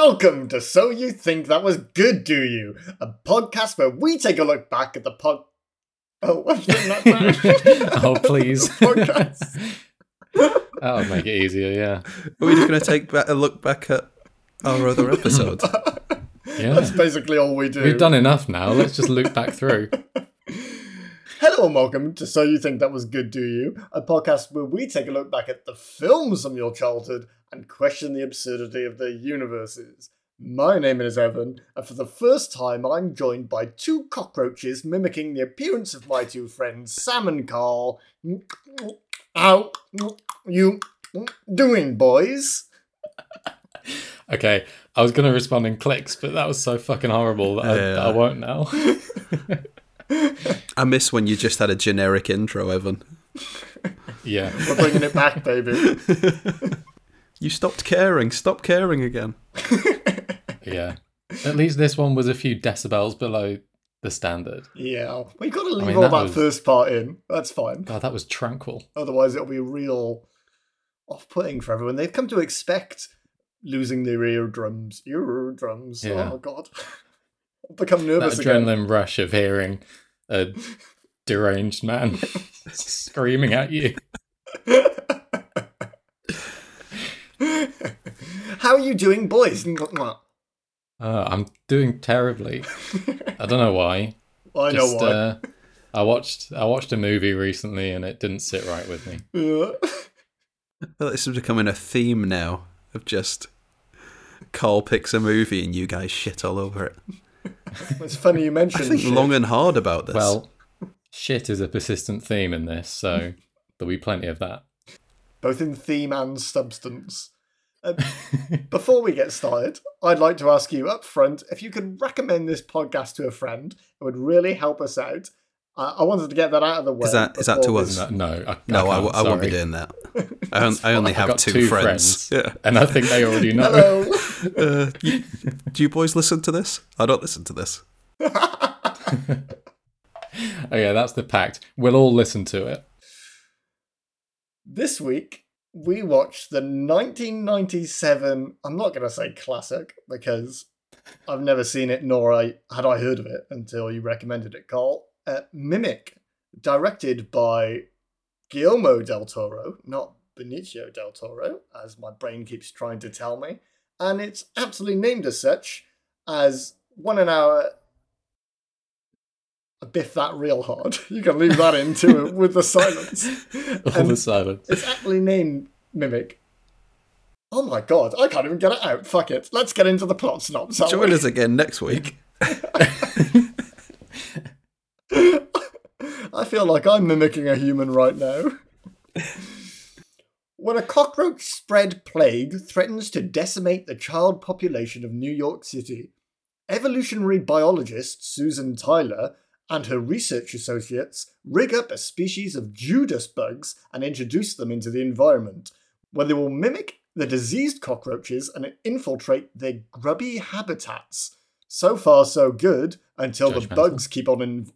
Welcome to So You Think That Was Good, Do You? A podcast where we take a look back at the pod. Oh, what's that? oh, please. podcast. that would make it easier, yeah. Are we just going to take ba- a look back at our other episodes? Yeah. That's basically all we do. We've done enough now. Let's just loop back through. Hello and welcome to So You Think That Was Good, Do You? A podcast where we take a look back at the films from your childhood and question the absurdity of their universes. My name is Evan, and for the first time, I'm joined by two cockroaches mimicking the appearance of my two friends, Sam and Carl. How you doing, boys? Okay, I was going to respond in clicks, but that was so fucking horrible that I, Yeah. I won't now. I miss when you just had a generic intro, Evan. yeah. We're bringing it back, baby. You stopped caring. Stop caring again. Yeah. At least this one was a few decibels below the standard. Yeah, We've got to leave mean, all that that was- first part in. That's fine. God, that was tranquil. Otherwise, it'll be real off-putting for everyone. They've come to expect losing their eardrums. Eardrums. Yeah. Oh god, I've become That nervous again. adrenaline rush of hearing a deranged man screaming at you. How are you doing, boys? Uh, I'm doing terribly. I don't know why. I know why. Uh, I watched I watched a movie recently and it didn't sit right with me. I this is becoming a theme now of just Carl picks a movie and you guys shit all over it. it's funny you mentioned. I mentioned. think shit. long and hard about this. Well, shit is a persistent theme in this, so there'll be plenty of that. Both in theme and substance. Uh, before we get started, I'd like to ask you up front if you could recommend this podcast to a friend. It would really help us out. Uh, I wanted to get that out of the way. Is that- is that to us? No, no, I, no, I, can't, w- I won't be doing that. I, on- I only I've have two, two friends. friends. And I think they already know. Hello. Uh, you- do you boys listen to this? I don't listen to this. Oh yeah, that's the pact. We'll all listen to it. This week we watched the 1997. I'm not going to say classic because I've never seen it, nor I had I heard of it until you recommended it, Carl. Uh, Mimic, directed by Guillermo del Toro, not Benicio del Toro, as my brain keeps trying to tell me, and it's absolutely named as such as one an hour. A biff that real hard. You can leave that into it with the silence. All And the silence. it's actually named Mimic. Oh my god, I can't even get it out. Fuck it. Let's get into the plot synopsis. Join us again next week. I feel like I'm mimicking a human right now. when a cockroach spread plague threatens to decimate the child population of New York City, evolutionary biologist Susan Tyler and her research associates rig up a species of Judas bugs and introduce them into the environment, where they will mimic the diseased cockroaches and infiltrate their grubby habitats. So far, so good until the Judgmental. bugs keep on in-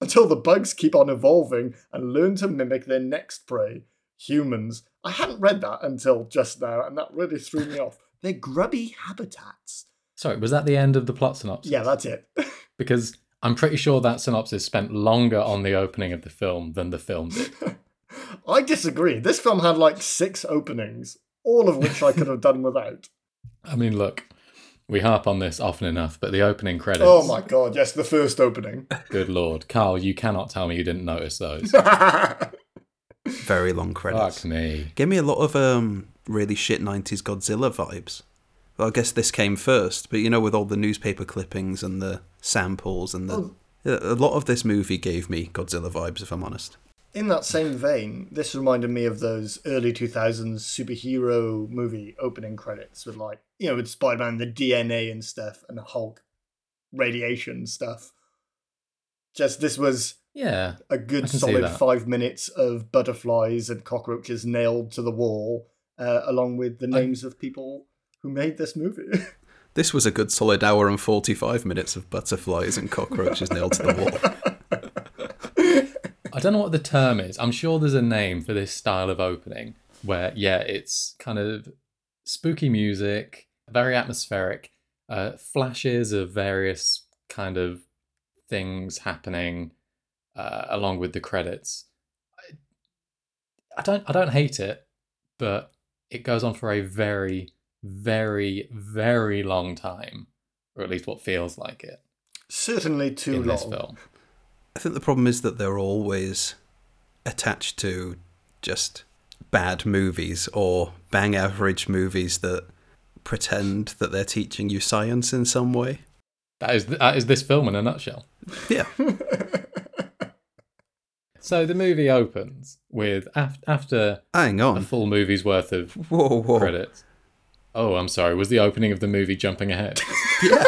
until the bugs keep on evolving and learn to mimic their next prey, humans. I hadn't read that until just now, and that really threw me off. They're grubby habitats. Sorry, was that the end of the plot synopsis? Yeah, that's it. Because I'm pretty sure that synopsis spent longer on the opening of the film than the film did. I disagree. This film had like six openings, all of which I could have done without. I mean, look, we harp on this often enough, but the opening credits. Oh my god, yes, the first opening. Good lord, Carl, you cannot tell me you didn't notice those. Very long credits. Fuck me. Give me a lot of um, really shit 90s Godzilla vibes. Well, I guess this came first, but you know, with all the newspaper clippings and the samples and the. Oh. A lot of this movie gave me Godzilla vibes, if I'm honest. In that same vein, this reminded me of those early 2000s superhero movie opening credits with, like, you know, with Spider Man, the DNA and stuff, and Hulk radiation stuff. Just this was Yeah. a I good solid five minutes of butterflies and cockroaches nailed to the wall, uh, along with the I- names of people who made this movie. This was a good solid hour and 45 minutes of butterflies and cockroaches nailed to the wall. I don't know what the term is. I'm sure there's a name for this style of opening where, yeah, it's kind of spooky music, very atmospheric. Uh, flashes of various kind of things happening uh, along with the credits. I, I don't I don't hate it, but it goes on for a very very very long time, or at least what feels like it Certainly too in long. this film. I think the problem is that they're always attached to just bad movies or bang average movies that pretend that they're teaching you science in some way. That is that is this film in a nutshell. Yeah. So the movie opens with af- after Hang on a full movie's worth of Whoa, whoa. credits. Oh, I'm sorry. Was the opening of the movie jumping ahead? Yeah.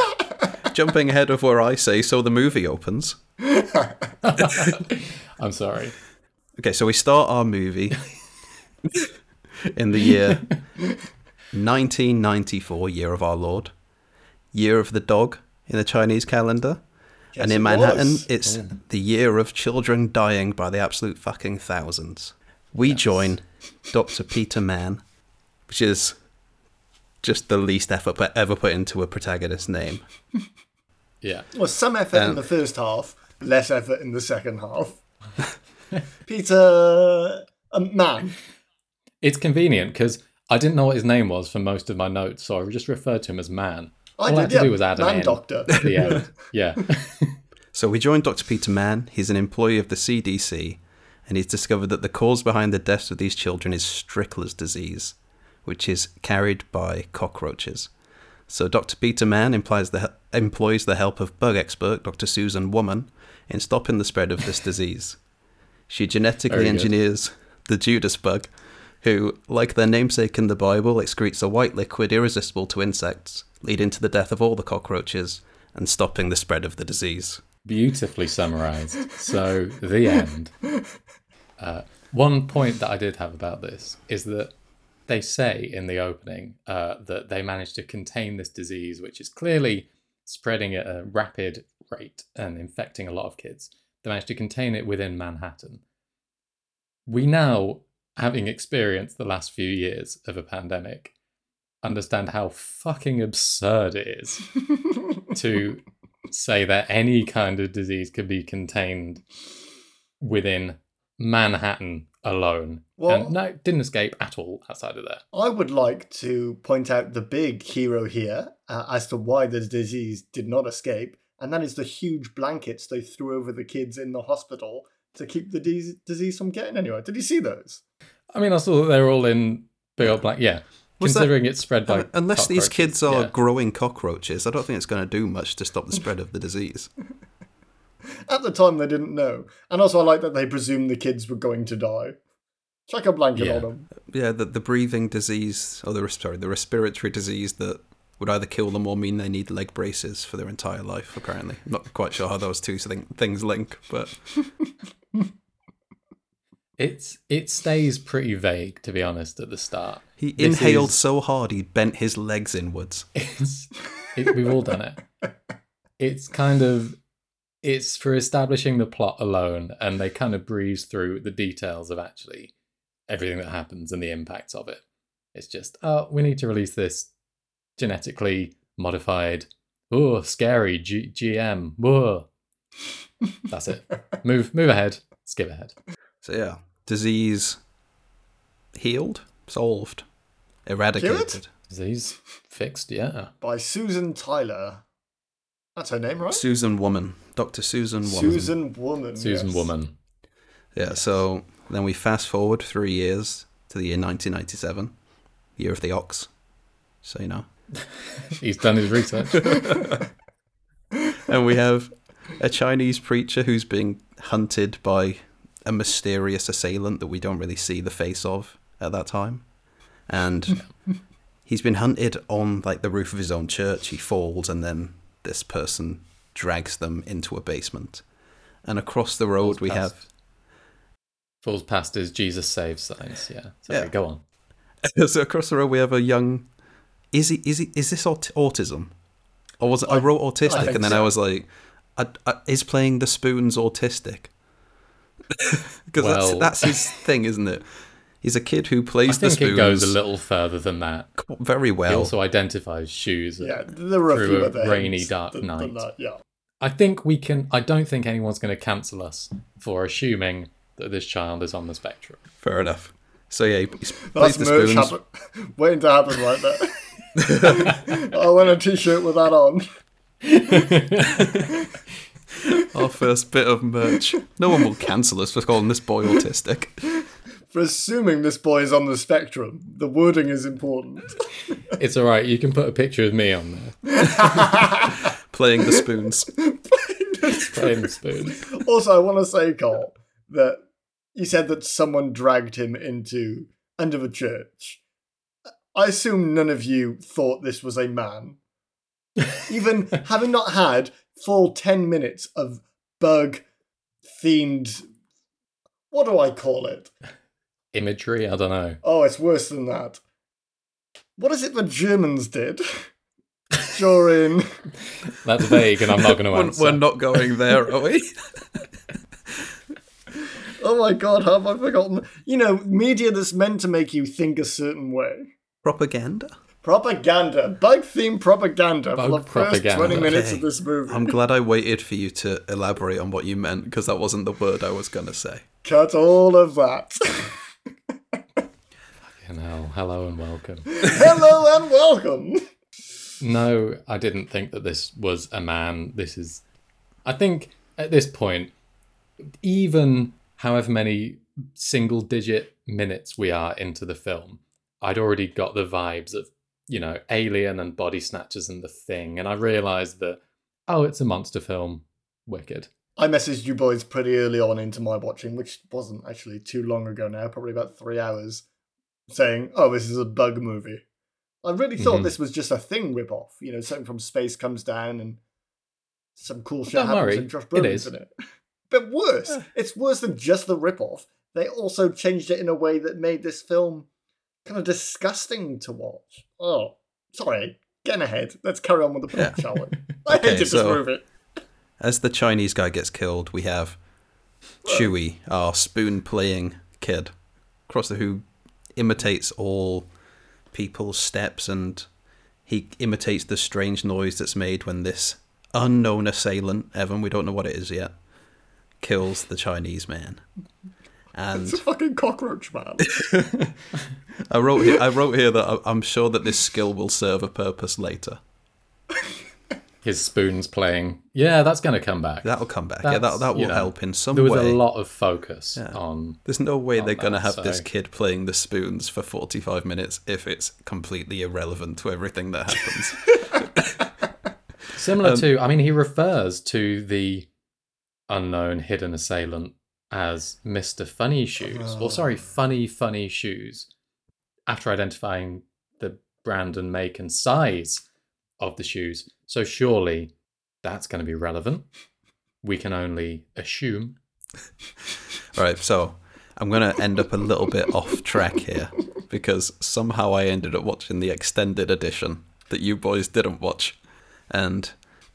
Jumping ahead of where I say, so the movie opens. I'm sorry. Okay, so we start our movie in the year 1994, year of our Lord, year of the dog in the Chinese calendar. Yes, and in it Manhattan, was. it's the year of children dying by the absolute fucking thousands. We join Dr. Peter Mann, which is just the least effort put- ever put into a protagonist name. Yeah. Well, some effort in Um, the first half, less effort in the second half. Peter, a man. It's convenient because I didn't know what his name was for most of my notes, so I just referred to him as Man. I All did, I had to yeah, do was add an man N doctor. at the end. Yeah. So we join Dr. Peter Mann. He's an employee of the CDC, and he's discovered that the cause behind the deaths of these children is Strickler's disease, which is carried by cockroaches. So Dr. Peter Mann implies the, employs the help of bug expert Dr. Susan Woman in stopping the spread of this disease. She genetically engineers the Judas bug, who, like their namesake in the Bible, excretes a white liquid irresistible to insects, leading to the death of all the cockroaches and stopping the spread of the disease. Beautifully summarized. So, the end. Uh, one point that I did have about this is that they say in the opening uh, that they managed to contain this disease, which is clearly spreading at a rapid rate and infecting a lot of kids. They managed to contain it within Manhattan. We now, having experienced the last few years of a pandemic, understand how fucking absurd it is to say that any kind of disease could be contained within Manhattan alone. Well- and no, didn't escape at all outside of there. I would like to point out the big hero here uh, as to why the disease did not escape, and that is the huge blankets they threw over the kids in the hospital to keep the dis- disease from getting anywhere. Did you see those? I mean, I saw that they were all in big old black. Yeah, Was that- considering it's spread by Un- Unless these kids are yeah. growing cockroaches, I don't think it's going to do much to stop the spread of the disease. At the time, they didn't know, and also I like that they presumed the kids were going to die. Chuck a blanket Yeah. on them. Yeah, the, the breathing disease, or the res- sorry, the respiratory disease that would either kill them or mean they need leg braces for their entire life. Apparently, I'm not quite sure how those two thing, things link, but It's it stays pretty vague to be honest at the start. he This inhaled is- so hard he bent his legs inwards. It's it, we've all done it. It's kind of it's for establishing the plot alone, and they kind of breeze through the details of actually everything that happens and the impacts of it. It's just oh, we need to release this genetically modified, oh, scary G- GM. Whoa. That's it. Move move ahead. Skip ahead. So yeah, disease healed, solved, eradicated. Disease fixed. Yeah. By Susan Tyler. That's her name, right? Susan Woman, Doctor Susan Woman. Susan Woman. Susan yes. Woman. Yeah, so then we fast forward three years to the year 1997, year of the ox. So, you know. He's done his research. And we have a Chinese preacher who's being hunted by a mysterious assailant that we don't really see the face of at that time. And he's been hunted on like the roof of his own church. He falls and then this person drags them into a basement. And across the road we have Past- Falls past his Jesus saves signs. Yeah. Sorry, Yeah. go on. so across the road we have a young. Is he? Is he? Is this aut- autism? Or was it? I, I- wrote autistic, think and then so. I was like, I, I, "Is playing the spoons autistic?" Because Well- that's that's his thing, isn't it? He's a kid who I plays the think spoons it goes a little further than that. very well. He also identifies shoes. Yeah, there were a Through few a other rainy, hints dark than- than night. that, yeah. I think we can. I don't think anyone's going to cancel us for assuming that this child is on the spectrum. Fair enough. So yeah, he he plays That's the merch spoons. happen- waiting to happen right there. I want a t-shirt with that on. Our first bit of merch. No one will cancel us for calling this boy autistic. For assuming this boy is on the spectrum, the wording is important. It's all right. You can put a picture of me on there Playing the spoons. playing the spoon. Also, I want to say, Cole, that you said that someone dragged him into under the church. I assume none of you thought this was a man. Even having not had full 10 minutes of bug themed. What do I call it? Imagery. I don't know. Oh, it's worse than that. What is it the Germans did during. That's vague, and I'm not going to We're, answer. we're not going there, are we? Oh my god, have I forgotten? You know, media that's meant to make you think a certain way. Propaganda? Propaganda, bug themed propaganda for Bug the first 20 minutes Okay. of this movie. I'm glad I waited for you to elaborate on what you meant because that wasn't the word I was going to say. Cut all of that. You know, hello and welcome. Hello and welcome. No, I didn't think that this was a man. This is. I think at this point, even however many single digit minutes we are into the film, I'd already got the vibes of, you know, Alien and Body Snatchers and The Thing. And I realised that, oh, it's a monster film. Wicked. I messaged you boys pretty early on into my watching, which wasn't actually too long ago now, probably about three hours, saying, oh, this is a bug movie. I really thought Mhm. this was just a thing ripoff. You know, something from space comes down and some cool shit happens worry, and Josh it Brolin's is. in it. But worse, it's worse than just the ripoff. They also changed it in a way that made this film kind of disgusting to watch. Oh, sorry, getting ahead. Let's carry on with the plot, Yeah. shall we? I Okay, hated this so- movie. As the Chinese guy gets killed, we have Chuy, our spoon playing kid, across the who imitates all people's steps and he imitates the strange noise that's made when this unknown assailant, Evan, we don't know what it is yet, kills the Chinese man. And It's a fucking cockroach man. I wrote here, I wrote here that I'm sure that this skill will serve a purpose later. His spoons playing. Yeah, that's going to come back. That'll come back. yeah, that that will you know, help in some way. there was way. a lot of focus Yeah. on There's no way they're going to that, have this kid playing the spoons for 45 minutes if it's completely irrelevant to everything that happens. Similar Um, to, I mean, he refers to the unknown hidden assailant as Mr. Funny Shoes, Oh. or sorry, Funny Funny Shoes, after identifying the brand and make and size of the shoes. So surely that's going to be relevant. We can only assume. All right, so I'm going to end up a little bit off track here because somehow I ended up watching the extended edition that you boys didn't watch. And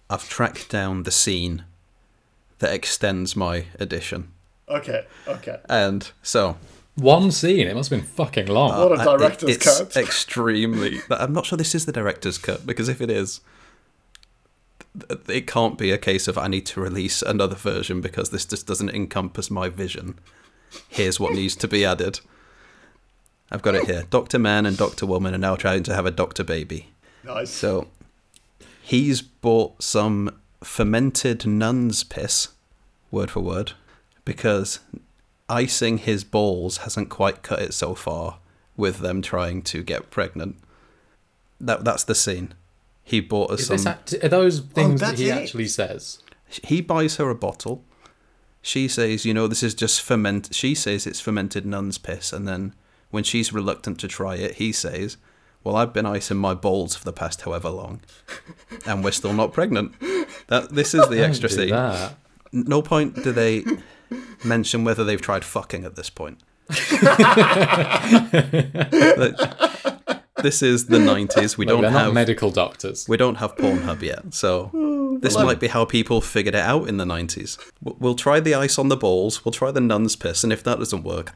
I've tracked down the scene that extends my edition. okay, okay. And so One scene, it must have been fucking long. What a Uh, it- director's it's cut. extremely. I'm not sure this is the director's cut because if it is, it can't be a case of I need to release another version because this just doesn't encompass my vision. Here's what needs to be added. I've got it here. Doctor Man and Doctor Woman are now trying to have a Doctor Baby. Nice. So he's bought some fermented nun's piss, word for word, because icing his balls hasn't quite cut it so far with them trying to get pregnant. That that's the scene. He bought Is some. act- are those oh, things that he it. actually says? he buys her a bottle. She says, you know, this is just ferment. She says it's fermented nun's piss, and then when she's reluctant to try it, he says, "Well, I've been icing my balls for the past however long, and we're still not pregnant." That this is the extra scene. that. No point do they mention whether they've tried fucking at this point. This is the nineties. We Look, don't they're have medical doctors. we don't have Pornhub yet, so oh, this well, might be how people figured it out in the 90s. We'll try the ice on the balls, we'll try the nun's piss, and if that doesn't work,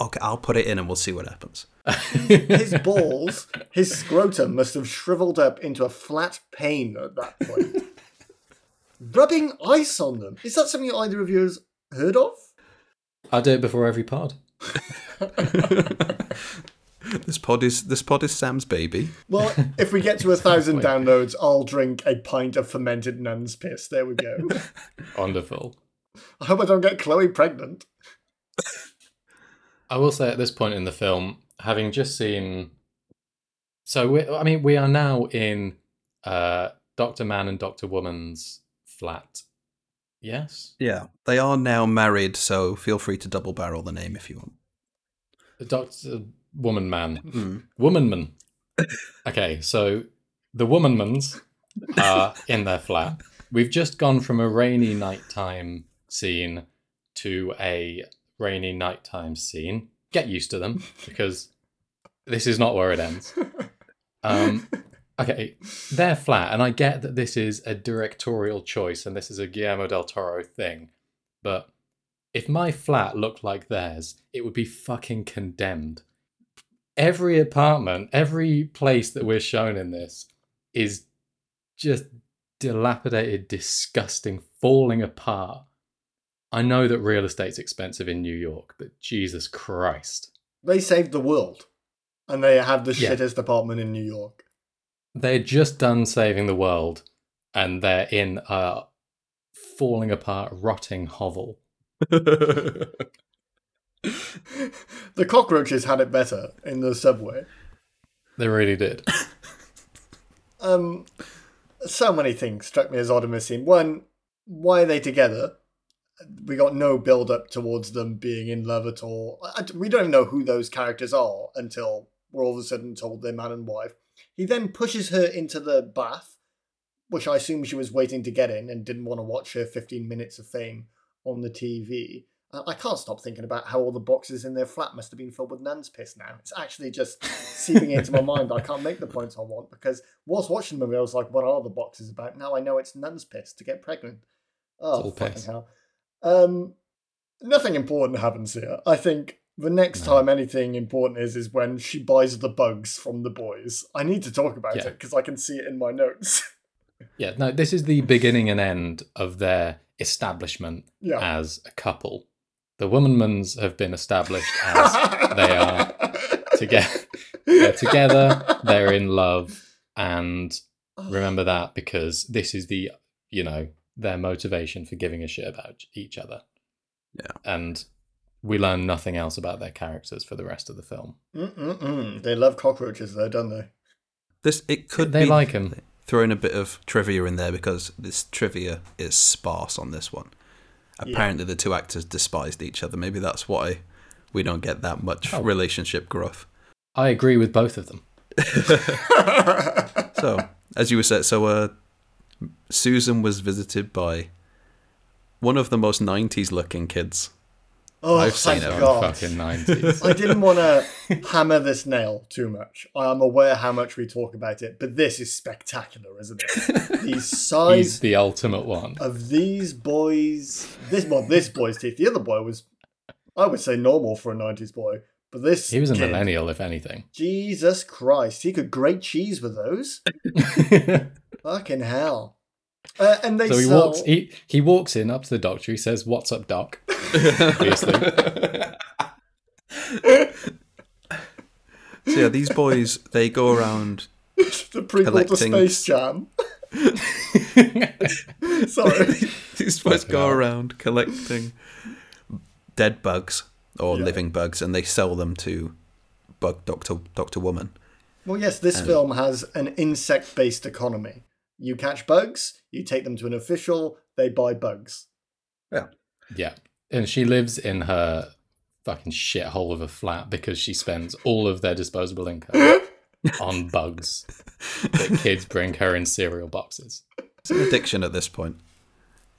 okay, I'll put it in and we'll see what happens. His balls, his scrotum must have shriveled up into a flat pane at that point. Rubbing ice on them. Is that something either of you has heard of? I do it before every pod. This pod is this pod is Sam's baby. Well, if we get to a thousand downloads, I'll drink a pint of fermented nun's piss. There we go. Wonderful. I hope I don't get Chloe pregnant. I will say at this point in the film, having just seen, so we, I mean, we are now in uh, Doctor Man and Doctor Woman's flat. Yes, Yeah, they are now married, so feel free to double barrel the name if you want. The Doctor Woman Man, Hmm. Womanman. Okay, so the Womanmans are in their flat. We've just gone from a rainy nighttime scene to a rainy nighttime scene. Get used to them because this is not where it ends. Um, okay, they're flat, and I get that this is a directorial choice and this is a Guillermo del Toro thing, but if my flat looked like theirs, it would be fucking condemned. Every apartment, every place that we're shown in this is just dilapidated, disgusting, falling apart. I know that real estate's expensive in New York, but Jesus Christ. They saved the world. And they have the Yeah. shittest apartment in New York. They're just done saving the world and they're in a falling apart, rotting hovel. the cockroaches had it better in the subway. They really did. Um, so many things struck me as odd in this scene. One, why are they together? We got no build up towards them being in love at all. We don't even know who those characters are until we're all of a sudden told they're man and wife. He then pushes her into the bath, which I assume she was waiting to get in and didn't want to watch her 15 minutes of fame on the TV. I can't stop thinking about how all the boxes in their flat must have been filled with nun's piss now. It's actually just seeping into my mind. I can't make the points I want because whilst watching the movie, I was like, what are the boxes about? Now I know it's nun's piss to get pregnant. Oh, all fucking piss. hell. Um, nothing important happens here. I think the next No. time anything important is, is when she buys the bugs from the boys. I need to talk about Yeah. it because I can see it in my notes. Yeah, no, this is the beginning and end of their establishment yeah. as a couple. The Womanmans have been established as they are together. They're together, they're in love, and remember that because this is the, you know, their motivation for giving a shit about each other. Yeah. And we learn nothing else about their characters for the rest of the film. Mm-mm-mm. They love cockroaches, though, don't they? This it could They be like him. throwing a bit of trivia in there because this trivia is sparse on this one. Yeah. Apparently, the two actors despised each other. Maybe that's why we don't get that much Oh. relationship growth. I agree with both of them. So, as you were saying, so uh, Susan was visited by one of the most '90s looking kids. Oh, I've seen thank it on God. Fucking 90s. I didn't want to hammer this nail too much. I am aware how much we talk about it, but this is spectacular, isn't it? The size, He's the ultimate one. of these boys. This well, this boy's teeth. The other boy was, I would say, normal for a '90s boy, but this He was a kid, millennial, if anything. Jesus Christ, he could grate cheese with those. Fucking hell. Uh, and they so he sell. walks. He he walks in up to the doctor. He says, "What's up, doc?" Obviously. So yeah, these boys they go around. the prequel collecting- to Space Jam. Sorry. These boys go around collecting dead bugs or Yeah. living bugs, and they sell them to Bug Doctor Doctor Woman. Well, yes, this Um, film has an insect based economy. You catch bugs, you take them to an official, they buy bugs. yeah, Yeah. and she lives in her fucking shithole of a flat because she spends all of their disposable income on bugs that kids bring her in cereal boxes. It's an addiction at this point.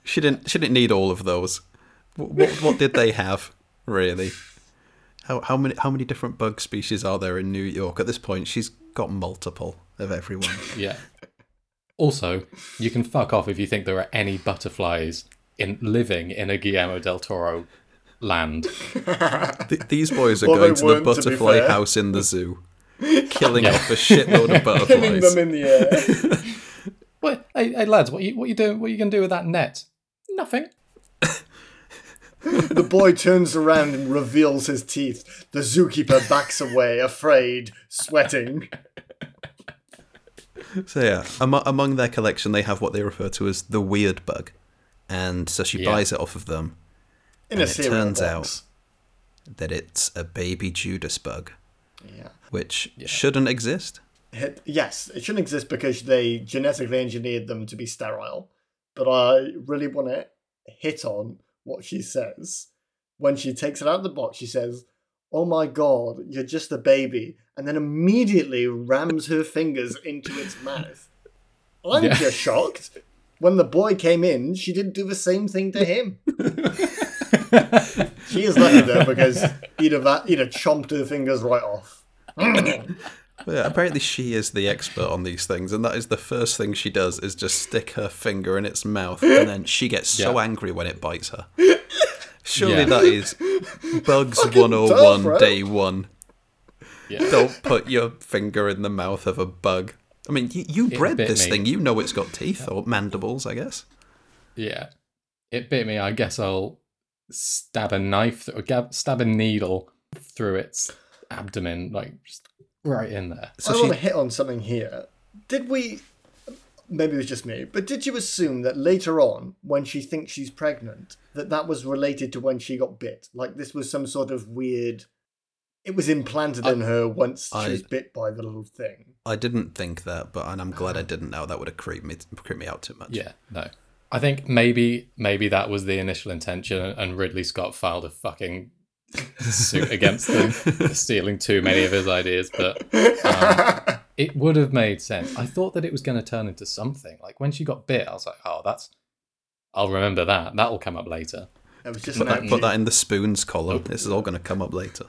She didn't. She didn't need all of those. What, what, what did they have really? How how many how many different bug species are there in New York at this point? She's got multiple of everyone. Yeah. Also, you can fuck off if you think there are any butterflies in living in a Guillermo del Toro land. Th- these boys are Well, going to the weren't, to butterfly house in the zoo, killing Yeah. off a shitload of butterflies. Killing them in the air. What? Hey, hey lads, what you what you doing? What you gonna do with that net? Nothing. the boy turns around and reveals his teeth. The zookeeper backs away, afraid, sweating. So yeah, amo- among their collection, they have what they refer to as the weird bug, and so she Yeah. buys it off of them. In And it turns box. That it's a baby Judas bug, Yeah. which shouldn't exist. It- yes, it shouldn't exist because they genetically engineered them to be sterile. But I really want to hit on what she says. When she takes it out of the box, she says, Oh my god, you're just a baby. And then immediately rams her fingers into its mouth. I'm Yeah. just shocked. When the boy came in, she didn't do the same thing to him. she is lucky though, because he'd have, uh, he'd have chomped her fingers right off. Yeah, apparently she is the expert on these things, and that is the first thing she does is just stick her finger in its mouth, and then she gets so Yeah. angry when it bites her. Surely Yeah. that is Bugs Fucking 101 duh, bro. day one. Yeah. Don't put your finger in the mouth of a bug. I mean, you, you bred bit this me. thing. You know it's got teeth or mandibles, I guess. Yeah. It bit me. I guess I'll stab a knife or gab- stab a needle through its abdomen, like just right in there. So I she, want to hit on something here. Did we? Maybe it was just me, but did you assume that later on, when she thinks she's pregnant, that that was related to when she got bit? Like this was some sort of weird. It was implanted in her once I- she was bit by the little thing. I didn't think that, but and I'm glad I didn't know. That would have creeped me, creeped me out too much. Yeah, no. I think maybe maybe that was the initial intention, and Ridley Scott filed a fucking suit against them for stealing too many of his ideas. But um, it would have made sense. I thought that it was going to turn into something. Like when she got bit, I was like, oh, that's. I'll remember that. That'll come up later. It was just Put that, put that in the spoons column. This is all going to come up later.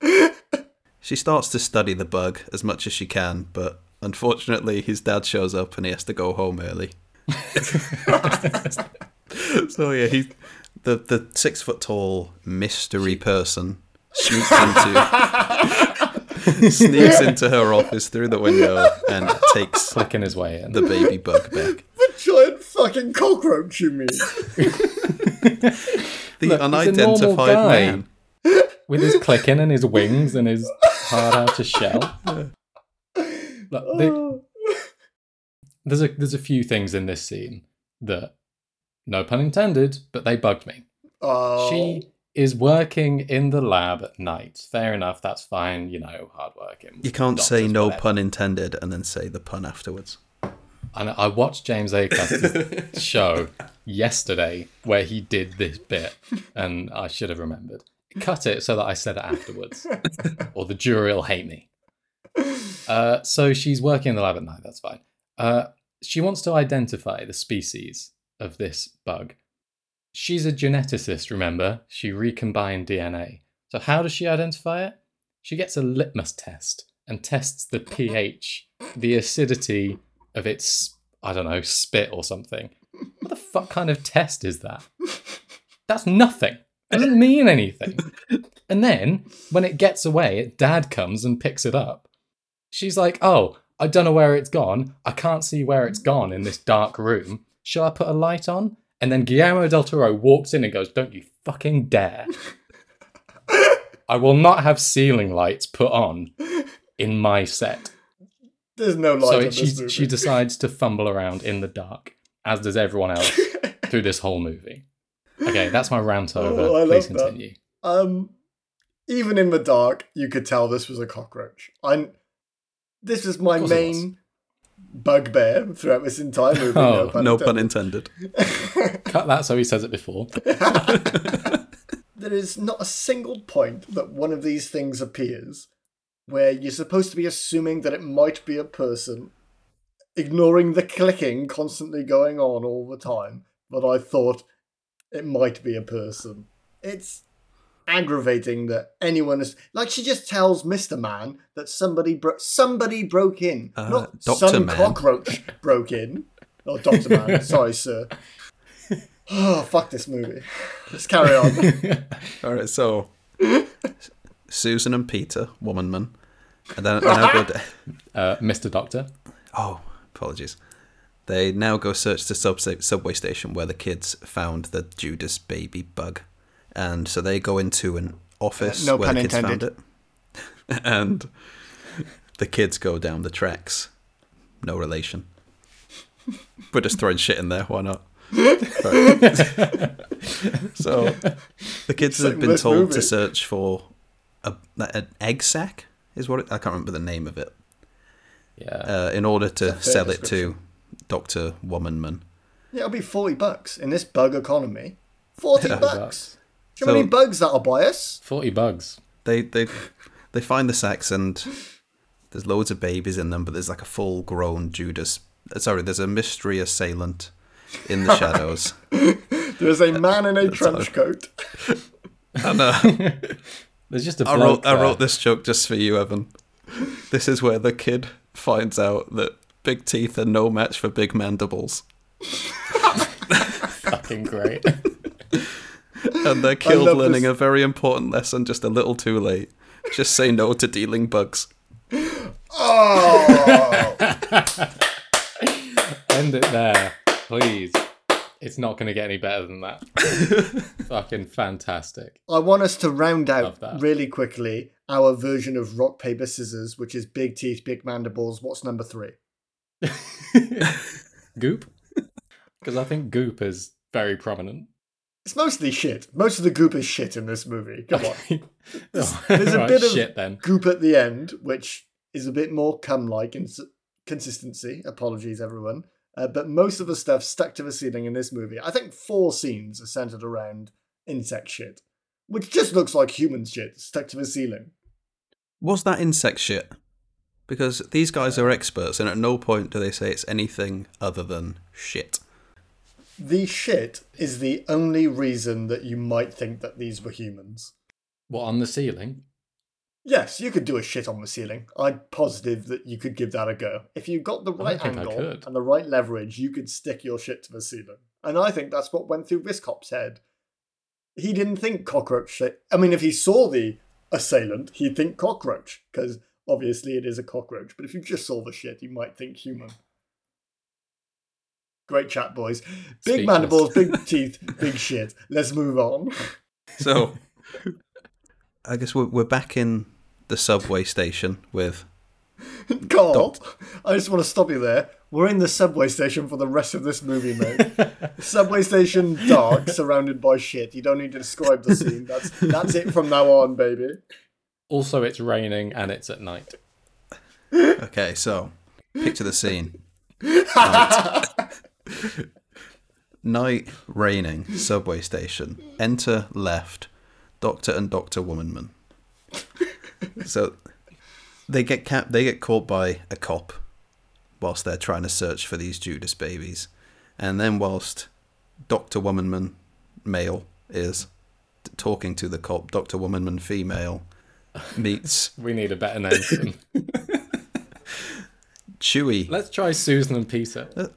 she starts to study the bug as much as she can, but unfortunately, his dad shows up and he has to go home early. so yeah, he the the six foot tall mystery person sneaks into sneaks into her office through the window and takes Clicking his way in. the baby bug back. The giant fucking cockroach, you mean? The Look, he's a unidentified guy. man. with his clicking and his wings and his hard outer shell. Look, the- there's a there's a few things in this scene that, no pun intended, but they bugged me. Oh, She is working in the lab at night. Fair enough, that's fine. You know, hard working. You can't say no whatever. pun intended and then say the pun afterwards. And I watched James Acaster's show yesterday where he did this bit, and I should have remembered. Cut it so that I said it afterwards, or the jury will hate me. Uh, so she's working in the lab at night. That's fine. Uh, she wants to identify the species of this bug. She's a geneticist. Remember, she recombined DNA. So how does she identify it? She gets a litmus test and tests the pH, the acidity of its, I don't know, spit or something. What the fuck kind of test is that? That's nothing. It doesn't mean anything. And then when it gets away, dad comes and picks it up. She's like, oh, I don't know where it's gone. I can't see where it's gone in this dark room. Shall I put a light on? And then Guillermo del Toro walks in and goes, don't you fucking dare. I will not have ceiling lights put on in my set. There's no light So she, she decides to fumble around in the dark, as does everyone else through this whole movie. Okay, that's my rant over. Oh, Please love that. continue. Um, even in the dark, you could tell this was a cockroach. I, this is my main bugbear throughout this entire movie. Oh, No pun intended. intended. Cut that so he says it before. there is not a single point that one of these things appears where you're supposed to be assuming that it might be a person, ignoring the clicking constantly going on all the time. But I thought it might be a person. It's aggravating that anyone is like she just tells Mister Man that somebody bro- somebody broke in, Uh, not Dr. some Man. cockroach broke in. Oh, Doctor Man, sorry, sir. Oh, fuck this movie. Let's carry on. All right, so Susan and Peter, woman man, and then they now go. To, Uh, Mr. Doctor. oh, apologies. They now go search the sub- subway station where the kids found the Judas baby bug, and so they go into an office Uh, no where pun the kids intended. found it, and the kids go down the tracks. No relation. We're just throwing shit in there. Why not? So the kids Same have been told movie. to search for a, an egg sac. Is what it, I can't remember the name of it. Yeah. Uh, in order to sell it to. Doctor Womanman. Yeah, it'll be 40 bucks in this bug economy. 40 Yeah. bucks. Bucks. You know how many bugs that'll buy us? 40 bugs. They they they find the sex and there's loads of babies in them, but there's like a full grown Judas. uh, Sorry, there's a mystery assailant in the shadows. There's a man in a trench coat. and uh, There's just a I bloke wrote I wrote this joke just for you, Evan. This is where the kid finds out that big teeth are no match for big mandibles, Fucking great. And they're killed learning this. a very important lesson just a little too late. Just say no to dealing bugs. Oh! End it there, please. It's not going to get any better than that. Fucking fantastic. I want us to round out really quickly our version of rock, paper, scissors, which is big teeth, big mandibles. What's number three? Goop? Because I think Goop is very prominent. It's mostly shit. Most of the goop is shit in this movie. Come on. Oh, There's a right, bit of shit then. goop at the end, which is a bit more cum like in consistency. Apologies, everyone. Uh, but most of the stuff stuck to the ceiling in this movie. I think four scenes are centered around insect shit, which just looks like human shit stuck to the ceiling. Was that insect shit? Because these guys are experts, and at no point do they say it's anything other than shit. The shit is the only reason that you might think that these were humans. What, on the ceiling? Yes, you could do a shit on the ceiling. I'm positive that you could give that a go. If you got the right angle and the right leverage, you could stick your shit to the ceiling. And I think that's what went through this cop's head. He didn't think cockroach shit. I mean, if he saw the assailant, he'd think cockroach, because obviously it is a cockroach. But if you just saw the shit, you might think human. Great chat, boys. Big Speechless. mandibles, big teeth, big shit. Let's move on. So, I guess we're, we're back in the subway station with. Carl, I just want to stop you there. We're in the subway station for the rest of this movie, mate. subway station dark, surrounded by shit. You don't need to describe the scene. That's that's it from now on, baby. Also, it's raining and it's at night. Okay, so picture the scene. Night. Night, raining, subway station. Enter left, Doctor and Doctor Womanman. So they get cap- they get caught by a cop whilst they're trying to search for these Judas babies, and then whilst Doctor Womanman male is t- talking to the cop, Doctor Womanman female meets We need a better name for them. Chuy. Let's try Susan and Peter. Uh,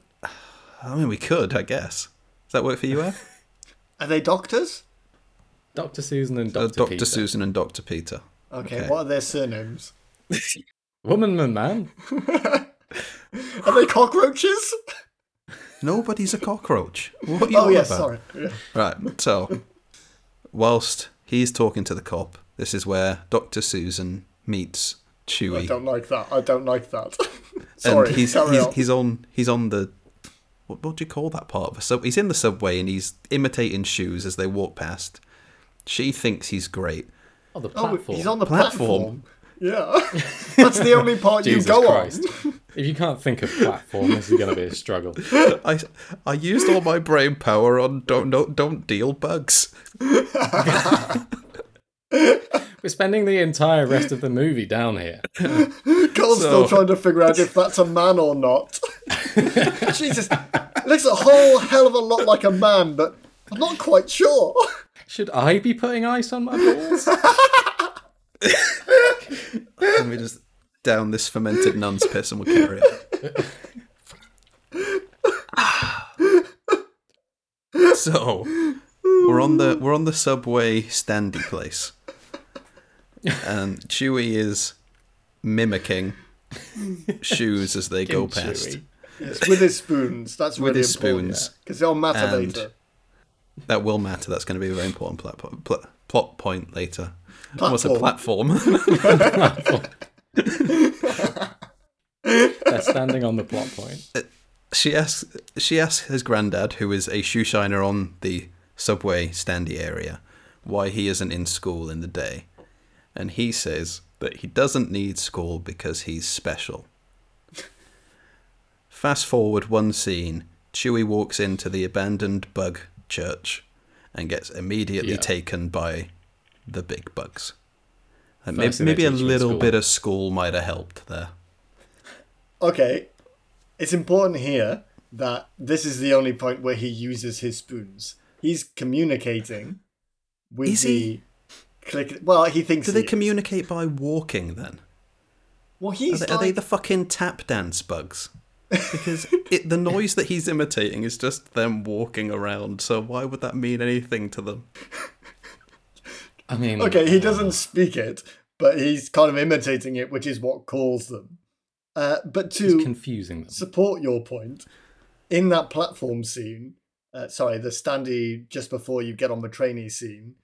I mean, we could, I guess. Does that work for you, Ev? Are they doctors? Dr. Susan and Uh, Dr. Dr. Peter. Susan and Dr. Peter. Okay, Okay. what are their surnames? Woman and man. Are they cockroaches? Nobody's a cockroach. What are you Oh on yes, about? sorry. Yeah. Right, so, whilst he's talking to the cop, this is where Dr. Susan meets Chuy. I Chuy. don't like that. I don't like that. sorry. and he's, carry he's, on. he's on he's on the what, what do you call that part of a sub he's in the subway and he's imitating shoes as they walk past she thinks he's great Oh, the Oh, platform. he's on the Platform. platform. Yeah, that's the only part you go Christ. on. if you can't think of platform, this is going to be a struggle. I I used all my brain power on don't don't, don't deal bugs We're spending the entire rest of the movie down here. Carl's So- still trying to figure out if that's a man or not. Jesus, it looks a whole hell of a lot like a man, but I'm not quite sure. Should I be putting ice on my balls? let me just down this fermented nun's piss and we'll carry it So we're on the we're on the subway standy place, and Chuy is mimicking shoes as they go past. Chuy. Yes, with his spoons. That's With really his important. spoons. Because they'll matter And- later. That will matter. That's going to be a very important plot, po- pl- plot point later. What's a Platform. platform? They're standing on the plot point. Uh, she asks. She asks his granddad, who is a shoe shiner on the subway standy area, why he isn't in school in the day, and he says that he doesn't need school because he's special. Fast forward one scene, Chuy walks into the abandoned bug church and gets immediately Yeah. taken by the big bugs. And maybe, maybe a teach you in little bit of school might have helped there. Okay. It's important here that this is the only point where he uses his spoons. He's communicating with Is the he? click. Well, he thinks. Do they he is. communicate by walking then? Well, Are he's they, are they the fucking tap dance bugs? Because it, the noise that he's imitating is just them walking around. So why would that mean anything to them? I mean, Okay, he doesn't speak it, but he's kind of imitating it, which is what calls them. Uh, but He's to confusing them. support your point, in that platform scene, uh, sorry, the standee just before you get on the trainee scene,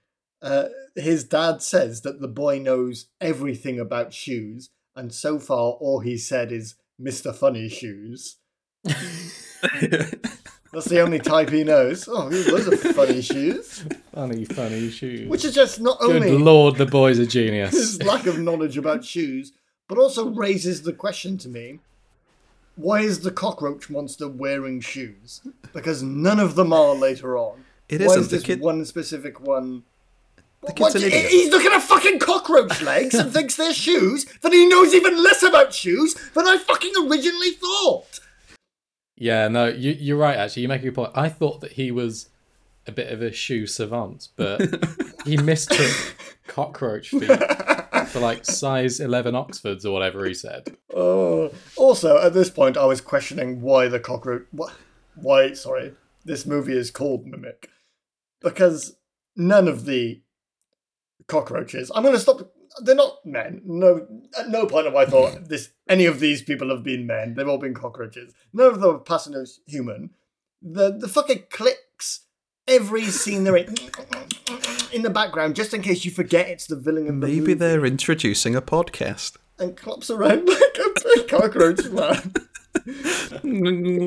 uh, his dad says that the boy knows everything about shoes, and so far all he said is Mr. Funny Shoes. That's the only type he knows. Oh, those are funny shoes. Funny, funny shoes. Which is just not Good only lord, the boy's a genius. his lack of knowledge about shoes, but also raises the question to me why is the cockroach monster wearing shoes? Because none of them are later on. It why isn't. is The this kid- one specific one? The What? kid's an idiot. He's looking at fucking cockroach legs and thinks they're shoes, then he knows even less about shoes than I fucking originally thought. Yeah, no, you, you're right. Actually, you make a good point. I thought that he was a bit of a shoe savant, but he mistook cockroach feet for like size 11 Oxfords or whatever he said. Oh. Also, at this point, I was questioning why the cockroach. Why, sorry, this movie is called Mimic. Because none of the cockroaches. I'm going to stop. They're not men. No, at no point have I thought this. Any of these people have been men. They've all been cockroaches. None of them are passing as human. The the fucking clicks every scene they're in in the background, just in case you forget it's the villain of the Maybe movie they're introducing a podcast. and claps around like a big cockroach man.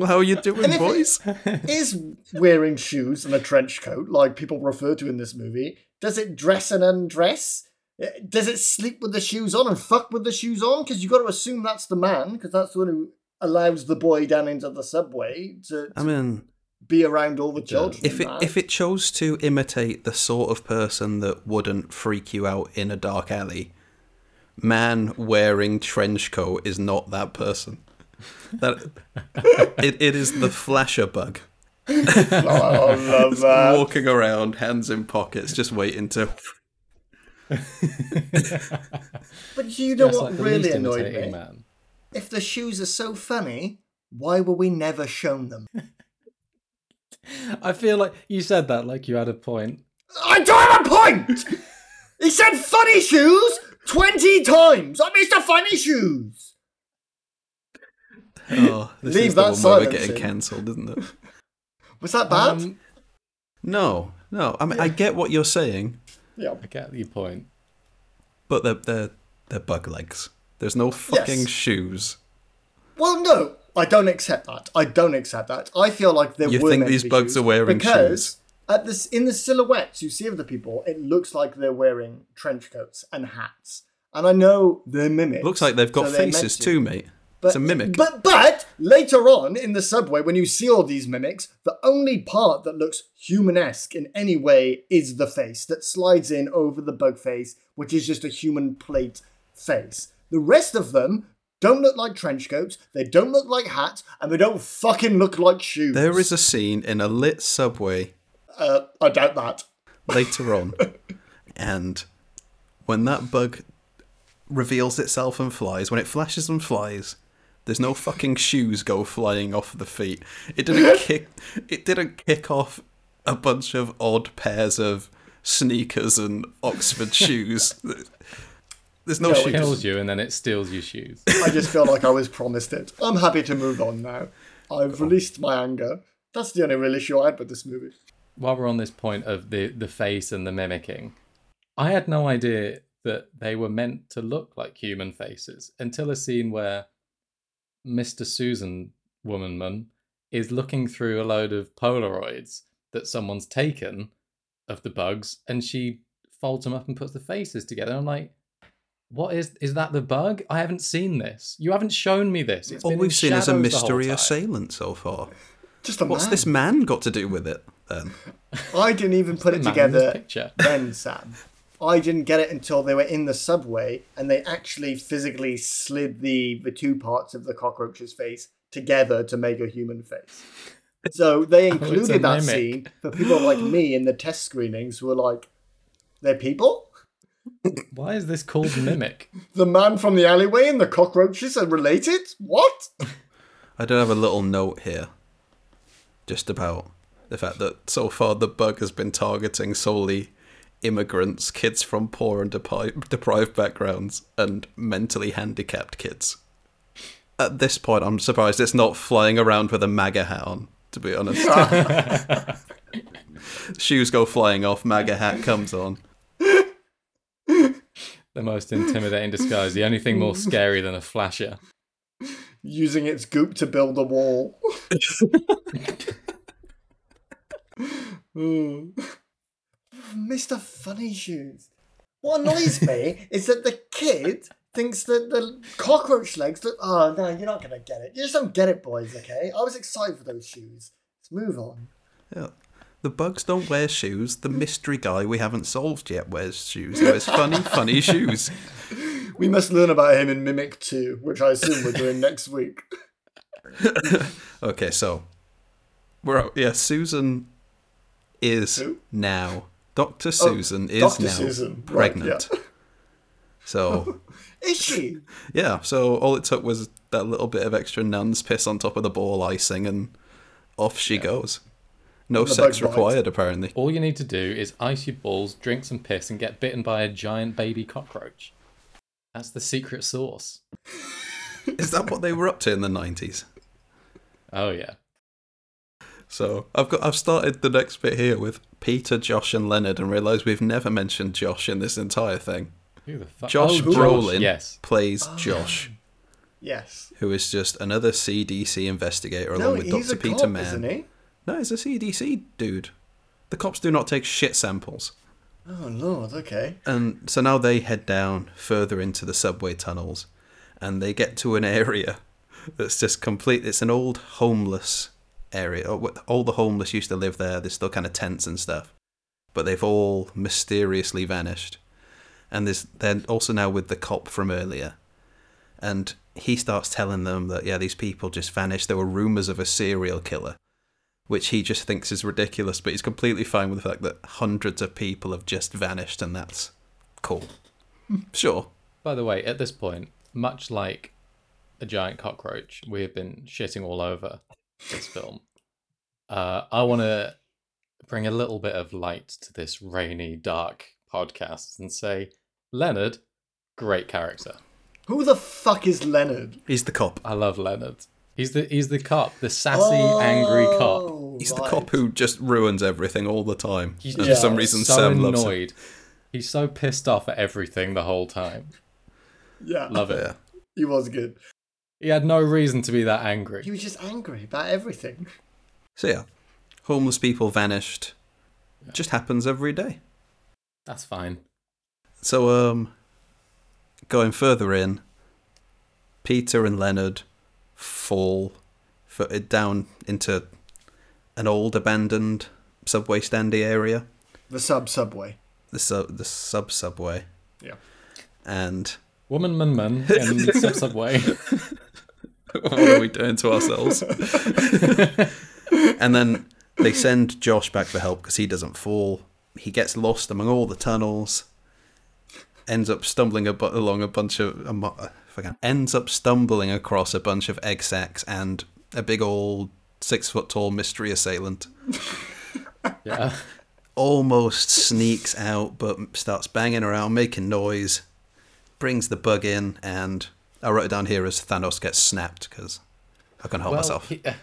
How are you doing, boys? is wearing shoes and a trench coat, like people refer to in this movie, does it dress and undress? Uh, Does it sleep with the shoes on and fuck with the shoes on? Because you've got to assume that's the man, because that's the one who allows the boy down into the subway to, I mean, be around all the children. if it that. if it chose to imitate the sort of person that wouldn't freak you out in a dark alley, man wearing trench coat is not that person. That it, it is the flasher bug oh, I love that. walking around, hands in pockets, just waiting to. But you know Just what like really annoyed me? man. If the shoes are so funny, why were we never shown them? I feel like you said that like you had a point. I don't have a point! he said funny shoes 20 times! I missed a funny shoes! Oh, this Leave is the that one where we're getting in. cancelled, isn't it? Was that bad? Um, No, no. I mean, I get what you're saying, yeah. I get your point. but they're they're, they're bug legs. There's no fucking Yes. shoes. Well, no, I don't accept that. I don't accept that. I feel like there You were You think these bugs are wearing because shoes? At this, in the silhouettes you see of the people, it looks like they're wearing trench coats and hats. And I know they're mimics. Looks like they've got so faces to. too, mate. But, it's a mimic. But but later on in the subway, when you see all these mimics, the only part that looks human-esque in any way is the face that slides in over the bug face, which is just a human plate face. The rest of them don't look like trench coats, they don't look like hats, and they don't fucking look like shoes. There is a scene in a lit subway Uh, I doubt that. later on, and when that bug reveals itself and flies, when it flashes and flies, there's no fucking shoes go flying off the feet. It didn't kick. It didn't kick off a bunch of odd pairs of sneakers and Oxford shoes. There's no No, it It shoes. kills you and then it steals your shoes. I just feel like I was promised it. I'm happy to move on now. I've released my anger. That's the only real issue I had with this movie. While we're on this point of the, the face and the mimicking, I had no idea that they were meant to look like human faces until a scene where Mr. Susan Womanman is looking through a load of Polaroids that someone's taken of the bugs and she folds them up and puts the faces together. I'm like, what is is that the bug? I haven't seen this. You haven't shown me this. It's All been we've seen is a shadows the whole mystery assailant so far. Just a What's man. this man got to do with it then? I didn't even put it Man in together picture. then, Sam. I didn't get it until they were in the subway and they actually physically slid the, the two parts of the cockroach's face together to make a human face. So they Oh, included that mimic. scene for people like me in the test screenings who were like, they're people? Why is this called mimic? The man from the alleyway and the cockroaches are related? What? I do have a little note here, just about the fact that so far the bug has been targeting solely immigrants, kids from poor and depi- deprived backgrounds, and mentally handicapped kids. At this point, I'm surprised it's not flying around with a MAGA hat on. To be honest, shoes go flying off, MAGA hat comes on. The most intimidating disguise. The only thing more scary than a flasher. Using its goop to build a wall. Mr. Funny Shoes. What annoys me is that the kid thinks that the cockroach legs look. Oh, no, you're not going to get it. You just don't get it, boys, okay? I was excited for those shoes. Let's move on. Yeah. The bugs don't wear shoes. The mystery guy we haven't solved yet wears shoes. He wears funny, funny shoes. We must learn about him in Mimic 2, which I assume we're doing next week. Okay, so we're out. Yeah, Susan is Who? now Doctor oh, Susan is Dr. now Susan. Right, pregnant. yeah. So Is she? yeah, so all it took was that little bit of extra nun's piss on top of the ball icing, and off she goes. No sex bug bite. required, apparently. All you need to do is ice your balls, drink some piss, and get bitten by a giant baby cockroach. That's the secret sauce. Is that what they were up to in the nineties? Oh yeah. So I've got I've started the next bit here with Peter, Josh, and Leonard, and realised we've never mentioned Josh in this entire thing. Who the fuck? Josh oh, Brolin Yes. plays Josh. Yes. who is just another CDC investigator No, along with Dr. Peter cop, Mann. No, he's a CDC dude. The cops do not take shit samples. Oh, Lord, okay. And so now they head down further into the subway tunnels and they get to an area that's just complete. It's an old homeless area. Oh, All the homeless used to live there. There's still kind of tents and stuff. But they've all mysteriously vanished. And there's, they're also now with the cop from earlier. And he starts telling them that, yeah, these people just vanished. There were rumors of a serial killer, which he just thinks is ridiculous, but he's completely fine with the fact that hundreds of people have just vanished, and that's cool. Sure. By the way, at this point, much like a giant cockroach, we have been shitting all over this film. Uh, I want to bring a little bit of light to this rainy, dark podcast and say, Leonard, great character. Who the fuck is Leonard? He's the cop. I love Leonard. He's the he's the cop, the sassy, angry cop. He's the cop who just ruins everything all the time. He's and Yeah, for some reason, so Sam loves him. annoyed. He's so pissed off at everything the whole time. Yeah, Love it. Yeah. he was good. He had no reason to be that angry. He was just angry about everything. So yeah, homeless people vanished. Just happens every day. That's fine. So um, going further in, Peter and Leonard fall for, down into an old abandoned subway standy area. The sub subway. the sub the sub subway Yeah. and Woman, man, man, in sub subway. what are we doing to ourselves and then they send josh back for help because he doesn't fall he gets lost among all the tunnels ends up stumbling a bu- along a bunch of um, uh, if I can- ends up stumbling across a bunch of egg sacs and a big old six foot tall mystery assailant Yeah. almost sneaks out, but starts banging around, making noise, brings the bug in, and I wrote it down here as Thanos gets snapped because I can not help myself. he- uh,